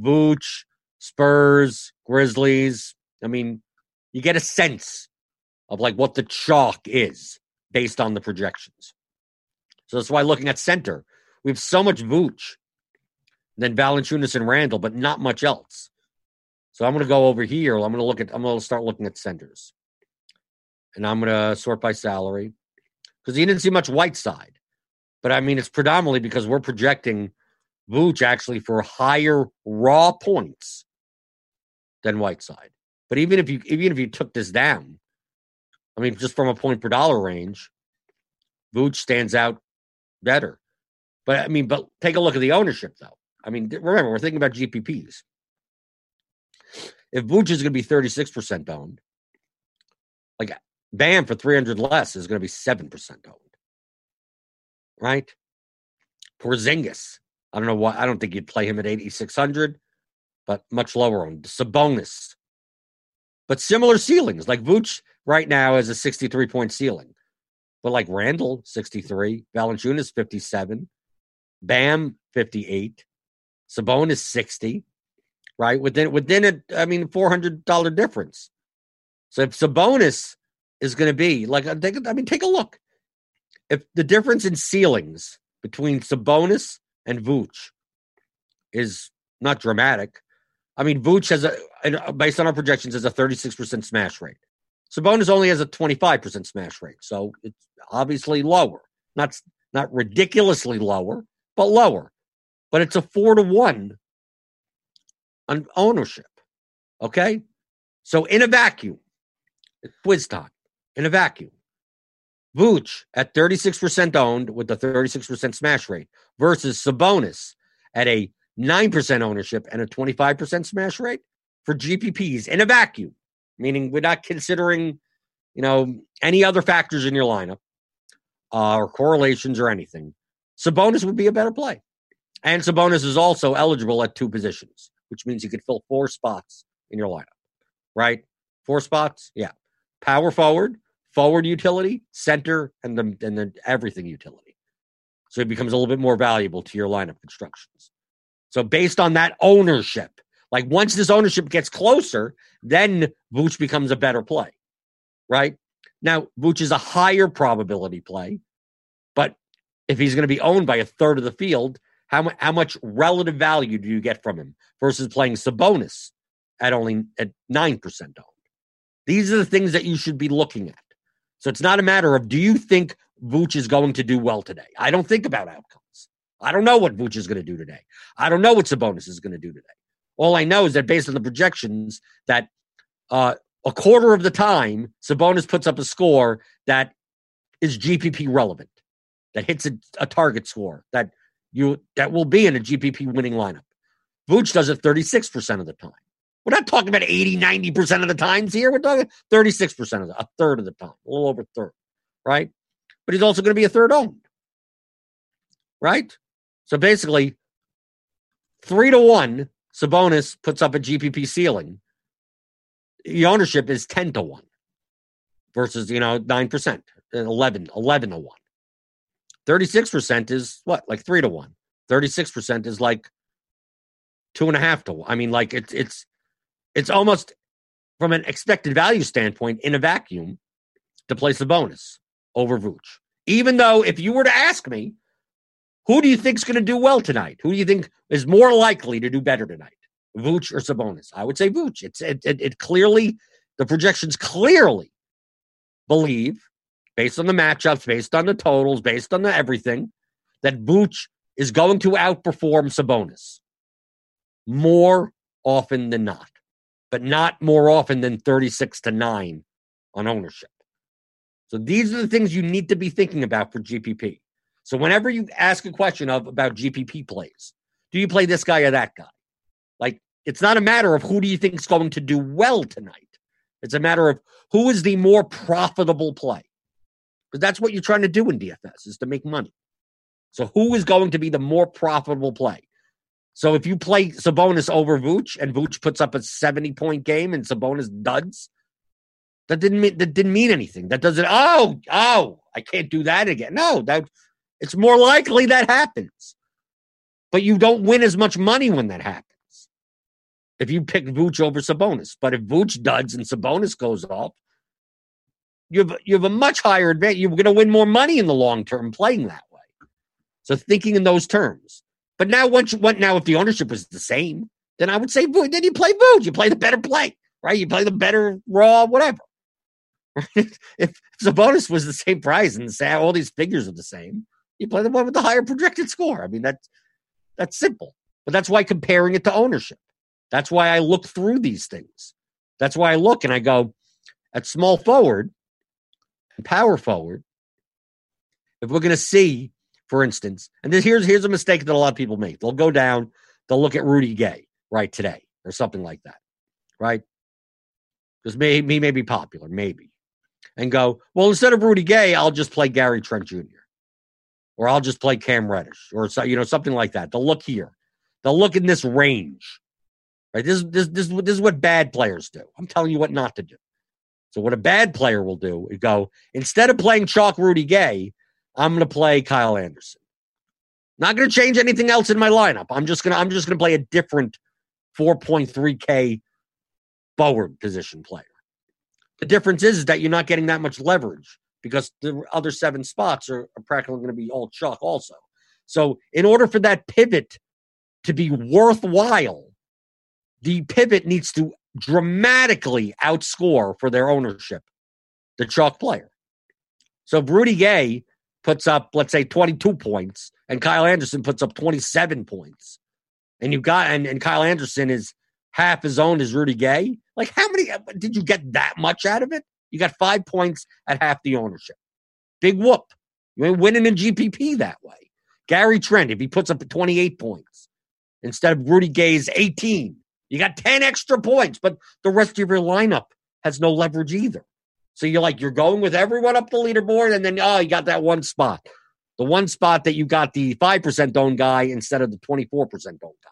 Vooch, Spurs, Grizzlies. I mean, you get a sense of like what the chalk is based on the projections. So that's why looking at center, we have so much Vooch, then Valanciunas and Randall, but not much else. So I'm going to go over here. I'm going to look at. I'm going to start looking at centers, and I'm going to sort by salary because you didn't see much Whiteside, but I mean it's predominantly because we're projecting Vooch actually for higher raw points than Whiteside. But even if you even if you took this down, I mean, just from a point per dollar range, Vooch stands out better. But I mean, but take a look at the ownership though. I mean, remember we're thinking about GPPs. If Vooch is going to be 36% owned, like Bam for 300 less is going to be 7% owned. Right? Porzingis. I don't know why. I don't think you'd play him at 8,600, but much lower owned. Sabonis. But similar ceilings. Like Vooch right now has a 63 point ceiling. But like Randall, 63. Valanciunas, 57. Bam, 58. Sabonis, 60 right? Within within it, I mean, four hundred dollar difference. So if Sabonis is going to be like, uh, I mean, take a look. If the difference in ceilings between Sabonis and Vooch is not dramatic, I mean, Vooch has a, uh, based on our projections, has a thirty six percent smash rate. Sabonis only has a twenty five percent smash rate, so it's obviously lower. Not not ridiculously lower, but lower. But it's a four to one on ownership. Okay? So in a vacuum, quiz time, in a vacuum, Vooch at 36% owned with a 36% smash rate versus Sabonis at a 9% ownership and a 25% smash rate for GPPs in a vacuum, meaning we're not considering, you know, any other factors in your lineup uh, or correlations or anything. Sabonis would be a better play. And Sabonis is also eligible at two positions which means you could fill four spots in your lineup, right? Four spots, yeah. Power forward, forward utility, center, and the and then everything utility. So it becomes a little bit more valuable to your lineup constructions. So based on that ownership, like once this ownership gets closer, then Vooch becomes a better play, right? Now Vooch is a higher probability play, but if he's going to be owned by a third of the field, how, how much relative value do you get from him versus playing Sabonis at only at 9% owned? These are the things that you should be looking at. So it's not a matter of do you think Vooch is going to do well today? I don't think about outcomes. I don't know what Vooch is going to do today. I don't know what Sabonis is going to do today. All I know is that based on the projections, that uh, a quarter of the time Sabonis puts up a score that is GPP relevant, that hits a, a target score, that you that will be in a GPP winning lineup. Vooch does it 36% of the time. We're not talking about 80, 90% of the times here. We're talking 36% of the, a third of the time, a little over a third, right? But he's also going to be a third owned, right? So basically, three to one, Sabonis puts up a GPP ceiling. The ownership is 10 to one versus, you know, 9%, 11, 11 to one. 36% is what? Like three to one. 36% is like two and a half to one. I mean, like it's it's it's almost from an expected value standpoint in a vacuum to play Sabonis over Vooch. Even though if you were to ask me, who do you think is going to do well tonight? Who do you think is more likely to do better tonight? Vooch or Sabonis? I would say Vooch. It's it, it, it clearly the projections clearly believe based on the matchups, based on the totals, based on the everything, that Vooch is going to outperform Sabonis more often than not, but not more often than 36 to 9 on ownership. So these are the things you need to be thinking about for GPP. So whenever you ask a question of about GPP plays, do you play this guy or that guy? Like it's not a matter of who do you think is going to do well tonight. It's a matter of who is the more profitable play. Because that's what you're trying to do in DFS is to make money. So who is going to be the more profitable play? So if you play Sabonis over Vooch and Vooch puts up a 70 point game and Sabonis duds, that didn't mean that didn't mean anything. That doesn't oh, oh, I can't do that again. No, that it's more likely that happens. But you don't win as much money when that happens. If you pick Vooch over Sabonis. But if Vooch duds and Sabonis goes off, you have you have a much higher advantage. You're going to win more money in the long term playing that way. So thinking in those terms. But now once went now if the ownership was the same, then I would say then you play Vooch. You play the better play, right? You play the better raw, whatever. if, if bonus was the same price and all these figures are the same, you play the one with the higher projected score. I mean that's that's simple. But that's why comparing it to ownership. That's why I look through these things. That's why I look and I go at small forward power forward. If we're going to see for instance, and this, here's here's a mistake that a lot of people make. They'll go down, they'll look at Rudy Gay right today or something like that, right? Because may, he may be popular, maybe, and go well instead of Rudy Gay, I'll just play Gary Trent Jr. or I'll just play Cam Reddish or so, you know something like that. They'll look here, they'll look in this range, right? This this this this is what bad players do. I'm telling you what not to do. So what a bad player will do is go instead of playing chalk Rudy Gay, I'm going to play Kyle Anderson. Not going to change anything else in my lineup. I'm just going to I'm just going to play a different 4.3k forward position player. The difference is, is that you're not getting that much leverage because the other seven spots are, are practically going to be all chalk also. So in order for that pivot to be worthwhile, the pivot needs to dramatically outscore for their ownership the chalk player. So if Rudy Gay puts up, let's say, 22 points, and Kyle Anderson puts up 27 points, and you got and, and Kyle Anderson is half as owned as Rudy Gay. Like, how many uh, did you get that much out of it? You got five points at half the ownership. Big whoop. You ain't winning in GPP that way. Gary Trent, if he puts up 28 points instead of Rudy Gay's 18, you got 10 extra points, but the rest of your lineup has no leverage either. So you're like, you're going with everyone up the leaderboard, and then, oh, you got that one spot. The one spot that you got the 5% owned guy instead of the 24% owned guy.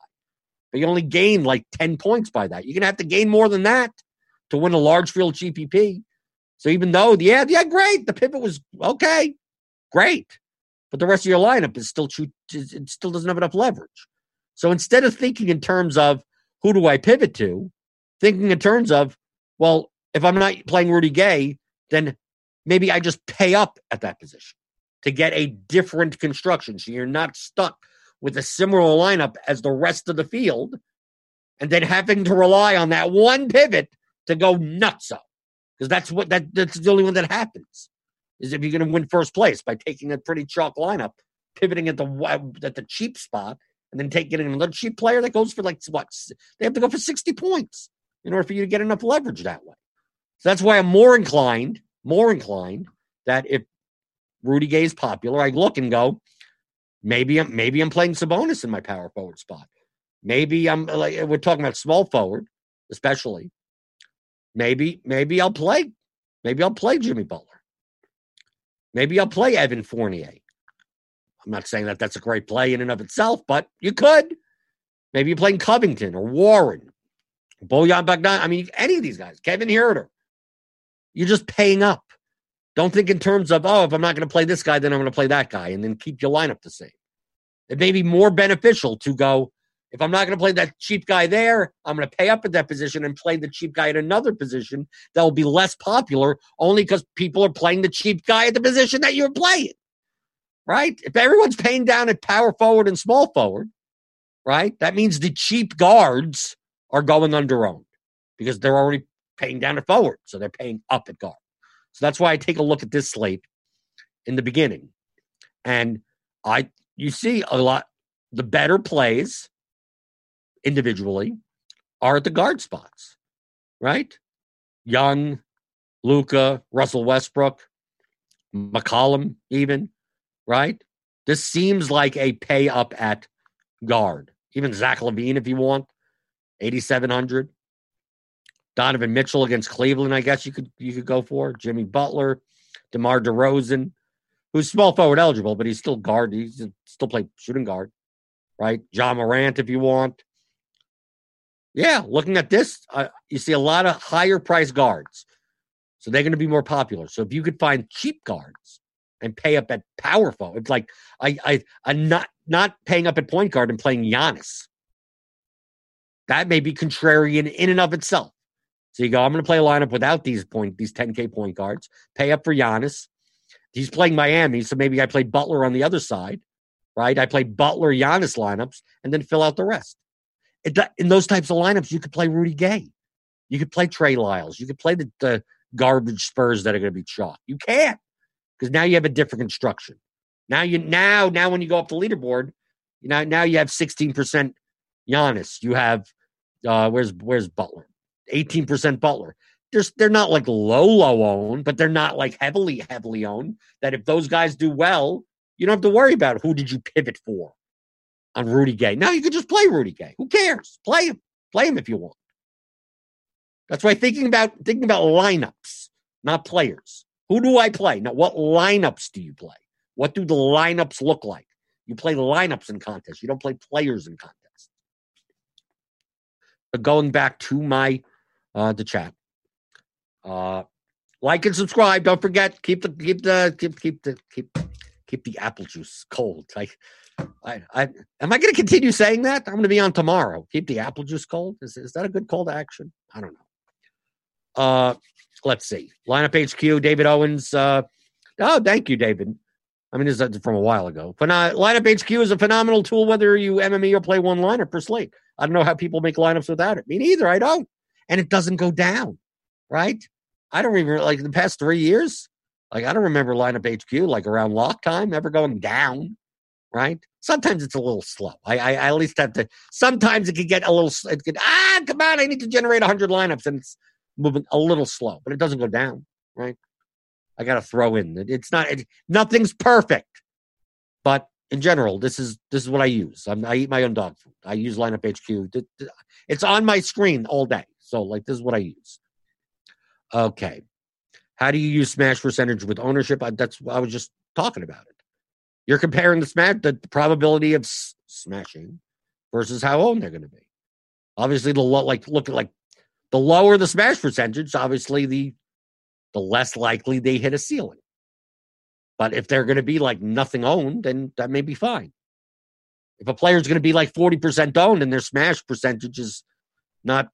But you only gain like 10 points by that. You're going to have to gain more than that to win a large field GPP. So even though, yeah, yeah, great. The pivot was okay, great. But the rest of your lineup is still, it still doesn't have enough leverage. So instead of thinking in terms of who do I pivot to, thinking in terms of, well, if I'm not playing Rudy Gay, then maybe I just pay up at that position to get a different construction. So you're not stuck with a similar lineup as the rest of the field and then having to rely on that one pivot to go nuts up. Because that's what that that's the only one that happens. Is if you're going to win first place by taking a pretty chalk lineup, pivoting at the at the cheap spot, and then taking another cheap player that goes for like what they have to go for 60 points in order for you to get enough leverage that way. So that's why I'm more inclined, more inclined that if Rudy Gay is popular, I look and go, maybe I'm maybe I'm playing Sabonis in my power forward spot. Maybe I'm like we're talking about small forward, especially. Maybe maybe I'll play. Maybe I'll play Jimmy Butler. Maybe I'll play Evan Fournier. I'm not saying that that's a great play in and of itself, but you could. Maybe you're playing Covington or Warren, Bojan Bogdan. I mean, any of these guys, Kevin Huerter. You're just paying up. Don't think in terms of, oh, if I'm not going to play this guy, then I'm going to play that guy, and then keep your lineup the same. It may be more beneficial to go, if I'm not going to play that cheap guy there, I'm going to pay up at that position and play the cheap guy at another position that will be less popular only because people are playing the cheap guy at the position that you're playing. Right? If everyone's paying down at power forward and small forward, right? That means the cheap guards are going under owned because they're already paying down at forward. So they're paying up at guard. So that's why I take a look at this slate in the beginning. And I you see a lot, the better plays individually are at the guard spots, right? Young, Luka, Russell Westbrook, McCollum, even, right? This seems like a pay up at guard. Even Zach LaVine, if you want, 8,700. Donovan Mitchell against Cleveland, I guess you could you could go for. Jimmy Butler, DeMar DeRozan, who's small forward eligible, but he's still guard. He's still play shooting guard, right? Ja Morant, if you want. Yeah, looking at this, uh, you see a lot of higher price guards. So they're going to be more popular. So if you could find cheap guards and pay up at power forward, it's like I I I'm not not paying up at point guard and playing Giannis. That may be contrarian in and of itself. So you go, I'm going to play a lineup without these point these 10k point guards. Pay up for Giannis. He's playing Miami, so maybe I play Butler on the other side, right? I play Butler Giannis lineups and then fill out the rest. in those types of lineups, you could play Rudy Gay. You could play Trey Lyles. You could play the, the garbage Spurs that are going to be chalk. You can't because now you have a different construction. Now you now now when you go up the leaderboard, you know now you have 16% Giannis. You have uh where's where's Butler? 18% Butler. They're, they're not like low, low owned, but they're not like heavily, heavily owned. That if those guys do well, you don't have to worry about who did you pivot for on Rudy Gay. Now you could just play Rudy Gay. Who cares? Play him. Play him if you want. That's why thinking about thinking about lineups, not players. Who do I play? Now, what lineups do you play? What do the lineups look like? You play lineups in contests. You don't play players in contests. But going back to my uh, the chat. Uh, like and subscribe. Don't forget. Keep the keep the keep keep the keep keep the apple juice cold. Like, I, I am I going to continue saying that? I'm going to be on tomorrow. Keep the apple juice cold. Is is that a good call to action? I don't know. Uh, let's see. Lineup HQ. David Owens. Uh, oh, thank you, David. I mean, this is from a while ago. Lineup HQ is a phenomenal tool, whether you MME or play one lineup per slate. I don't know how people make lineups without it. Me neither. I don't and it doesn't go down, right? I don't even like the past three years. Like I don't remember lineup HQ like around lock time ever going down, right? Sometimes it's a little slow. I, I, I at least have to. Sometimes it could get a little. It could ah come on. I need to generate hundred lineups and it's moving a little slow, but it doesn't go down, right? I got to throw in. It's not. It, nothing's perfect, but in general, this is this is what I use. I'm, i eat my own dog food. I use lineup HQ. It's on my screen all day. So, like, this is what I use. Okay. How do you use smash percentage with ownership? I, that's I was just talking about it. You're comparing the smash, the probability of s- smashing versus how owned they're going to be. Obviously, the like look at like the lower the smash percentage, obviously the the less likely they hit a ceiling. But if they're going to be like nothing owned, then that may be fine. If a player is going to be like 40% owned and their smash percentage is not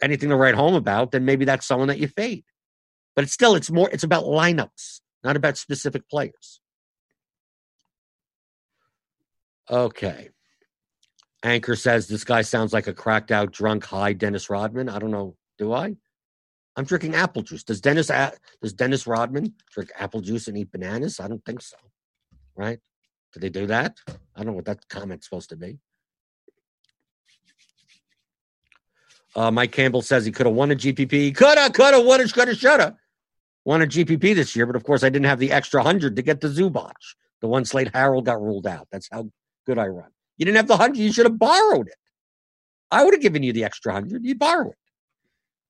anything to write home about, then maybe that's someone that you fade. But it's still, it's more, it's about lineups, not about specific players. Okay. Anchor says this guy sounds like a cracked out, drunk, high Dennis Rodman. I don't know. Do I? I'm drinking apple juice. Does Dennis does Dennis Rodman drink apple juice and eat bananas? I don't think so. Right? Did they do that? I don't know what that comment's supposed to be. Uh, Mike Campbell says he could have won a GPP. Coulda, coulda, woulda, shoulda, shoulda. Won a GPP this year, but of course I didn't have the extra hundred to get the Zubac. The one Slate Harold got ruled out. That's how good I run. You didn't have the hundred. You should have borrowed it. I would have given you the extra hundred. You borrow it,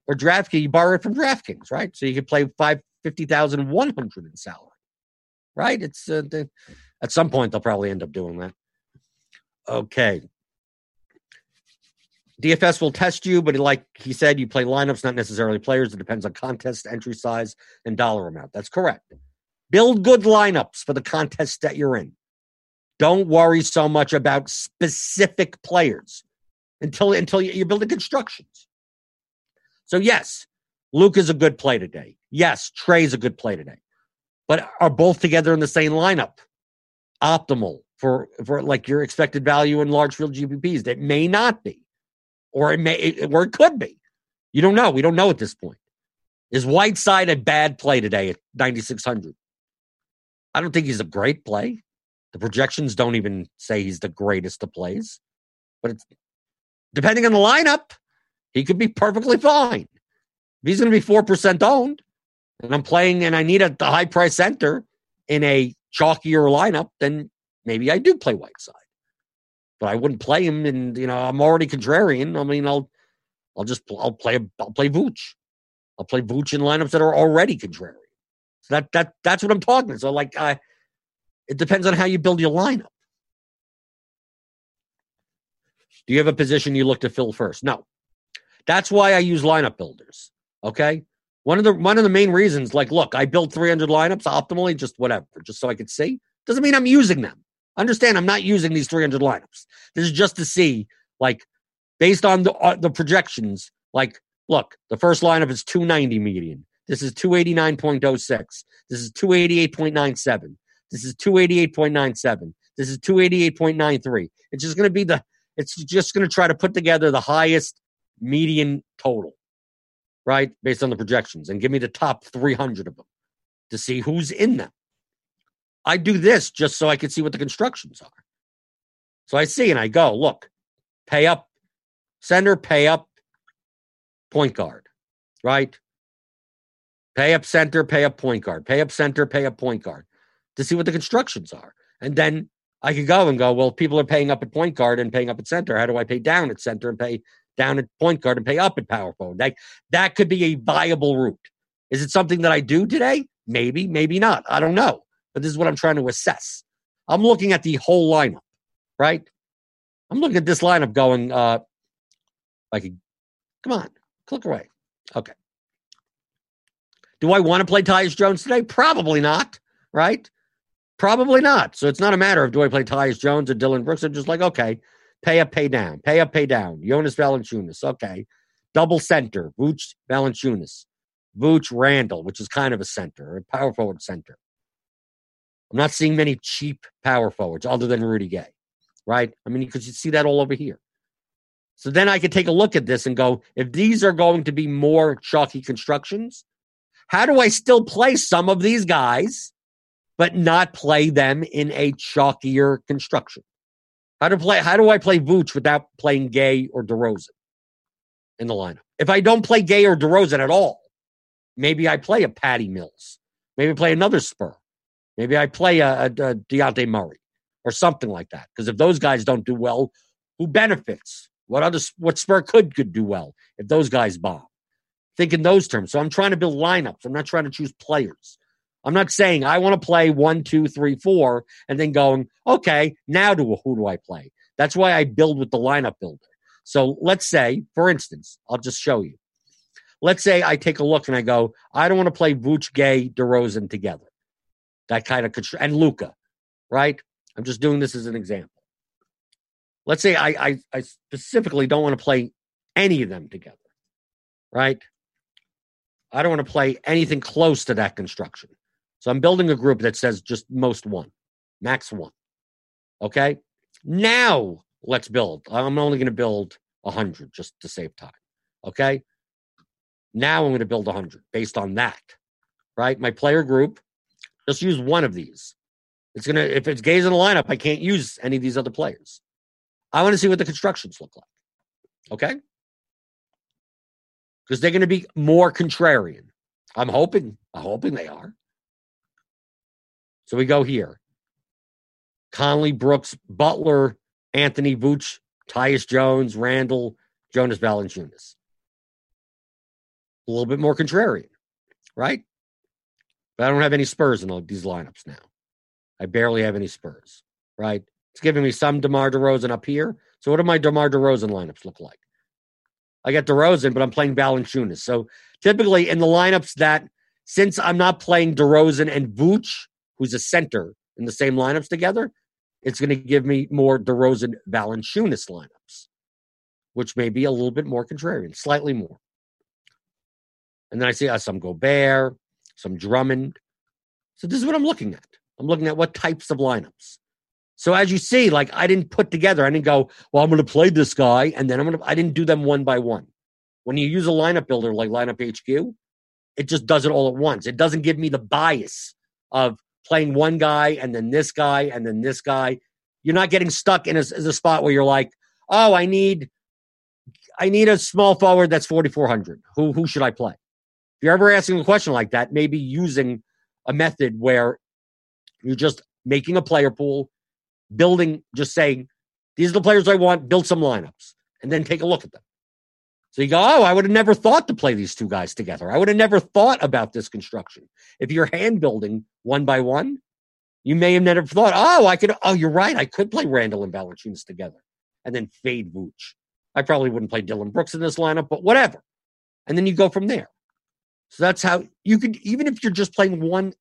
or DraftKings. You borrow it from DraftKings, right? So you could play five fifty thousand one hundred in salary, right? It's uh, at some point they'll probably end up doing that. Okay. DFS will test you, but like he said, you play lineups, not necessarily players. It depends on contest, entry size, and dollar amount. That's correct. Build good lineups for the contest that you're in. Don't worry so much about specific players until until you're building constructions. So yes, Luke is a good play today. Yes, Trae's a good play today. But are both together in the same lineup optimal for for like your expected value in large field GPPs? That may not be or it may, or it could be. You don't know. We don't know at this point. Is Whiteside a bad play today at 9,600? I don't think he's a great play. The projections don't even say he's the greatest of plays, but it's depending on the lineup, he could be perfectly fine. If he's going to be 4% owned and I'm playing and I need a, high price center in a chalkier lineup, then maybe I do play Whiteside. But I wouldn't play him, and you know I'm already contrarian. I mean, I'll I'll just I'll play I'll play Vooch. I'll play Vooch in lineups that are already contrarian. So that that that's what I'm talking. So like, I, it depends on how you build your lineup. Do you have a position you look to fill first? No. That's why I use lineup builders. Okay. One of the one of the main reasons, like, look, I build 300 lineups optimally, just whatever, just so I could see. Doesn't mean I'm using them. Understand, I'm not using these 300 lineups. This is just to see, like, based on the uh, the projections. Like, look, the first lineup is 290 median. This is 289.06. This is 288.97. This is 288.97. This is 288.93. It's just going to be the. It's just going to try to put together the highest median total right? Based on the projections and give me the top 300 of them to see who's in them. I do this just so I can see what the constructions are. So I see and I go, look, pay up, center, pay up, point guard, right? Pay up center, pay up point guard, pay up center, pay up point guard to see what the constructions are. And then I could go and go, well, people are paying up at point guard and paying up at center. How do I pay down at center and pay down at point guard and pay up at power forward. Like that could be a viable route. Is it something that I do today? Maybe, maybe not. I don't know. But this is what I'm trying to assess. I'm looking at the whole lineup, right? I'm looking at this lineup going, uh, like, come on, click away. Okay. Do I want to play Tyus Jones today? Probably not, right? Probably not. So it's not a matter of do I play Tyus Jones or Dillon Brooks. I'm just like, okay, Pay up, pay down. Pay up, pay down. Jonas Valanciunas. Okay. Double center. Vooch Valanciunas. Vooch Randall, which is kind of a center, a power forward center. I'm not seeing many cheap power forwards other than Rudy Gay, right? I mean, because you see that all over here. So then I could take a look at this and go, if these are going to be more chalky constructions, how do I still play some of these guys, but not play them in a chalkier construction? How to play? How do I play Vooch without playing Gay or DeRozan in the lineup? If I don't play Gay or DeRozan at all, maybe I play a Patty Mills. Maybe play another Spur. Maybe I play a, a, a Dejounte Murray or something like that. Because if those guys don't do well, who benefits? What other what Spur could could do well if those guys bomb? Think in those terms. So I'm trying to build lineups. I'm not trying to choose players. I'm not saying I want to play one, two, three, four, and then going, okay, now do who do I play? That's why I build with the lineup builder. So let's say, for instance, I'll just show you. Let's say I take a look and I go, I don't want to play Vooch, Gay, DeRozan together. That kind of control and Luka, right? I'm just doing this as an example. Let's say I, I, I specifically don't want to play any of them together, right? I don't want to play anything close to that construction. So I'm building a group that says just most one, max one. Okay. Now let's build. I'm only going to build 100 just to save time. Okay. Now I'm going to build 100 based on that. Right. My player group, just use one of these. It's going to, if it's gays in the lineup, I can't use any of these other players. I want to see what the constructions look like. Okay. Because they're going to be more contrarian. I'm hoping, I'm hoping they are. So we go here. Conley, Brooks, Butler, Anthony Vooch, Tyus Jones, Randall, Jonas Valanciunas. A little bit more contrarian, right? But I don't have any Spurs in all these lineups now. I barely have any Spurs, right? It's giving me some DeMar DeRozan up here. So what do my DeMar DeRozan lineups look like? I got DeRozan, but I'm playing Valanciunas. So typically in the lineups that, since I'm not playing DeRozan and Vooch, who's a center in the same lineups together, it's going to give me more DeRozan Valanciunas lineups, which may be a little bit more contrarian, slightly more. And then I see uh, some Gobert, some Drummond. So this is what I'm looking at. I'm looking at what types of lineups. So as you see, like I didn't put together, I didn't go, well, I'm going to play this guy, and then I'm going to. I didn't do them one by one. When you use a lineup builder like Lineup HQ, it just does it all at once. It doesn't give me the bias of playing one guy and then this guy and then this guy. You're not getting stuck in a, a spot where you're like, oh, I need, I need a small forward that's 4,400. Who who should I play? If you're ever asking a question like that, maybe using a method where you're just making a player pool, building, just saying, these are the players I want, build some lineups, and then take a look at them. So you go, oh, I would have never thought to play these two guys together. I would have never thought about this construction. If you're hand building one by one, you may have never thought, oh, I could, oh, you're right. I could play Randle and Valanciunas together and then fade Vooch. I probably wouldn't play Dillon Brooks in this lineup, but whatever. And then you go from there. So that's how you could, even if you're just playing one,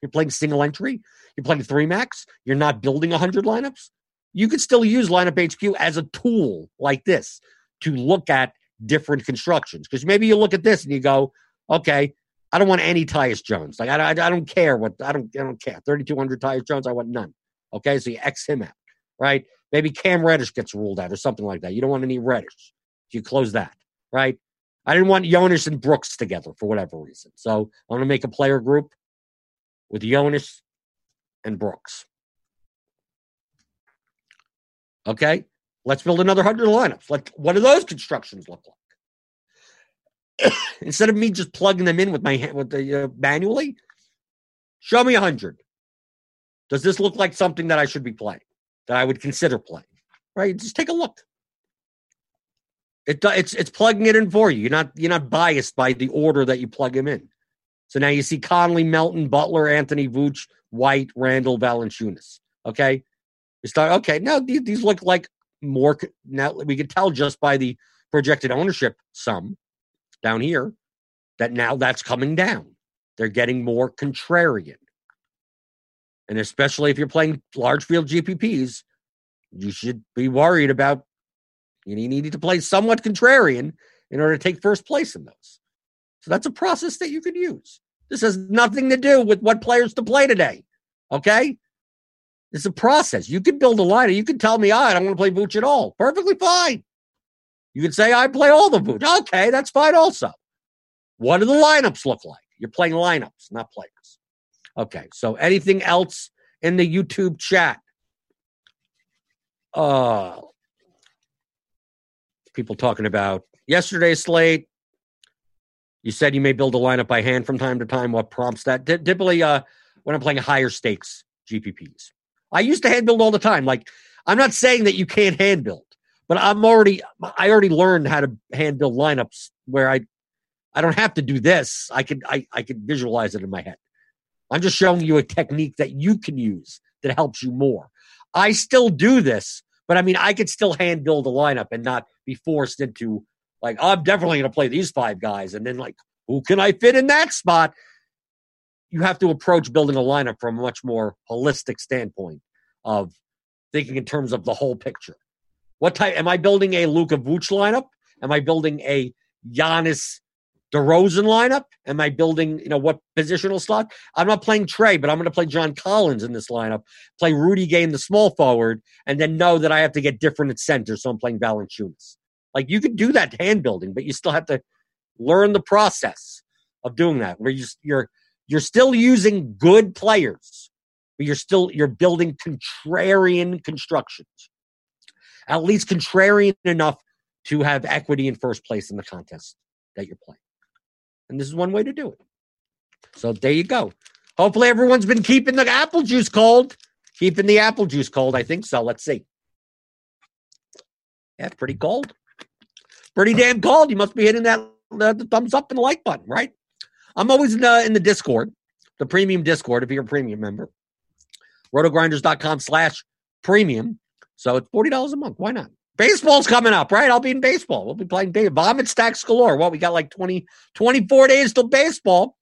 you're playing single entry, you're playing three max, you're not building 100 lineups, you could still use lineup HQ as a tool like this to look at different constructions. Because maybe you look at this and you go, okay, I don't want any Tyus Jones. Like I, I, I don't care what I don't I don't care. 3,200 Tyus Jones, I want none. Okay, so you X him out, right? Maybe Cam Reddish gets ruled out or something like that. You don't want any Reddish. You close that, right? I didn't want Jonas and Brooks together for whatever reason. So I'm going to make a player group with Jonas and Brooks. Okay, let's build another hundred lineups. Like, what do those constructions look like? Instead of me just plugging them in with my with the uh, manually, show me a hundred. Does this look like something that I should be playing? That I would consider playing? Right? Just take a look. It it's it's plugging it in for you. You're not you're not biased by the order that you plug them in. So now you see Conley, Melton, Butler, Anthony Vooch, White, Randle, Valanciunas. Okay, you start, okay, now these, these look like more. Now we can tell just by the projected ownership sum down here that now that's coming down. They're getting more contrarian. And especially if you're playing large field GPPs, you should be worried about you need to play somewhat contrarian in order to take first place in those. So that's a process that you could use. This has nothing to do with what players to play today. Okay? It's a process. You can build a lineup. You can tell me, I don't want to play Vooch at all. Perfectly fine. You can say, I play all the Vooch. Okay, that's fine also. What do the lineups look like? You're playing lineups, not players. Okay, so anything else in the YouTube chat? Uh, people talking about yesterday's slate. You said you may build a lineup by hand from time to time. What prompts that? Typically, uh, when I'm playing higher stakes GPPs. I used to hand build all the time. Like, I'm not saying that you can't hand build, but I'm already, I already learned how to hand build lineups where I, I don't have to do this. I could, I, I could visualize it in my head. I'm just showing you a technique that you can use that helps you more. I still do this, but I mean, I could still hand build a lineup and not be forced into like, oh, I'm definitely going to play these five guys. And then like, who can I fit in that spot? You have to approach building a lineup from a much more holistic standpoint of thinking in terms of the whole picture. What type am I building a Luka Vooch lineup? Am I building a Giannis DeRozan lineup? Am I building, you know, what positional slot? I'm not playing Trae, but I'm going to play John Collins in this lineup, play Rudy Gay in the small forward, and then know that I have to get different at center. So I'm playing Valanciunas. Like you could do that hand building, but you still have to learn the process of doing that where you, you're you're still using good players, but you're still you're building contrarian constructions. At least contrarian enough to have equity in first place in the contest that you're playing. And this is one way to do it. So there you go. Hopefully everyone's been keeping the apple juice cold. Keeping the apple juice cold. I think so. Let's see. Yeah, pretty cold. Pretty damn cold. You must be hitting that the thumbs up and like button, right? I'm always in the, in the Discord, the premium Discord, if you're a premium member. Rotogrinders.com slash premium. So it's $40 a month. Why not? Baseball's coming up, right? I'll be in baseball. We'll be playing day vomit stacks galore. Well, we got like 20, 24 days till baseball.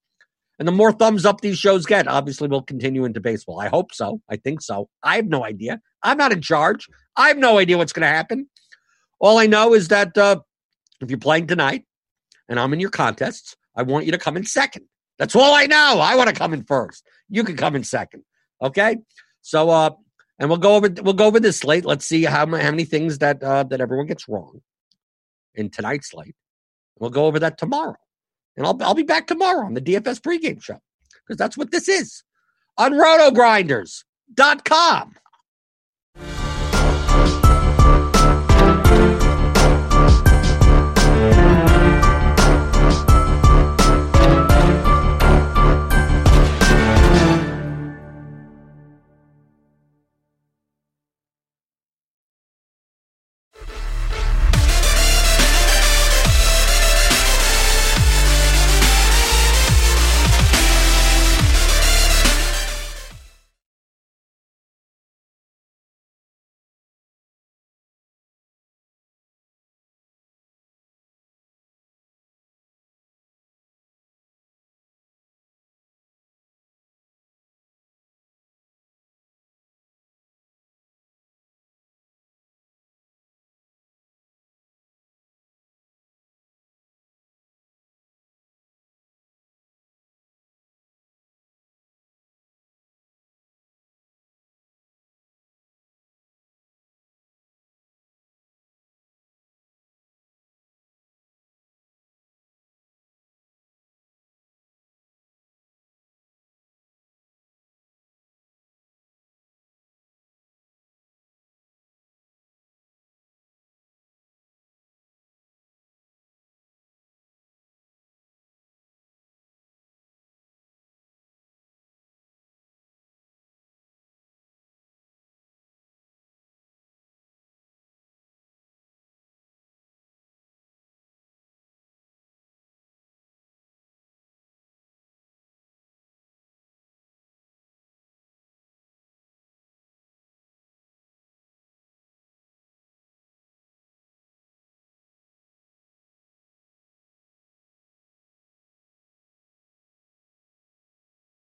And the more thumbs up these shows get, obviously we'll continue into baseball. I hope so. I think so. I have no idea. I'm not in charge. I have no idea what's going to happen. All I know is that uh, if you're playing tonight and I'm in your contests, I want you to come in second. That's all I know. I want to come in first. You can come in second. Okay. So, uh, and we'll go over we'll go over this slate. Let's see how, how many things that uh, that everyone gets wrong in tonight's slate. We'll go over that tomorrow, and I'll I'll be back tomorrow on the DFS pregame show because that's what this is. on rotogrinders.com.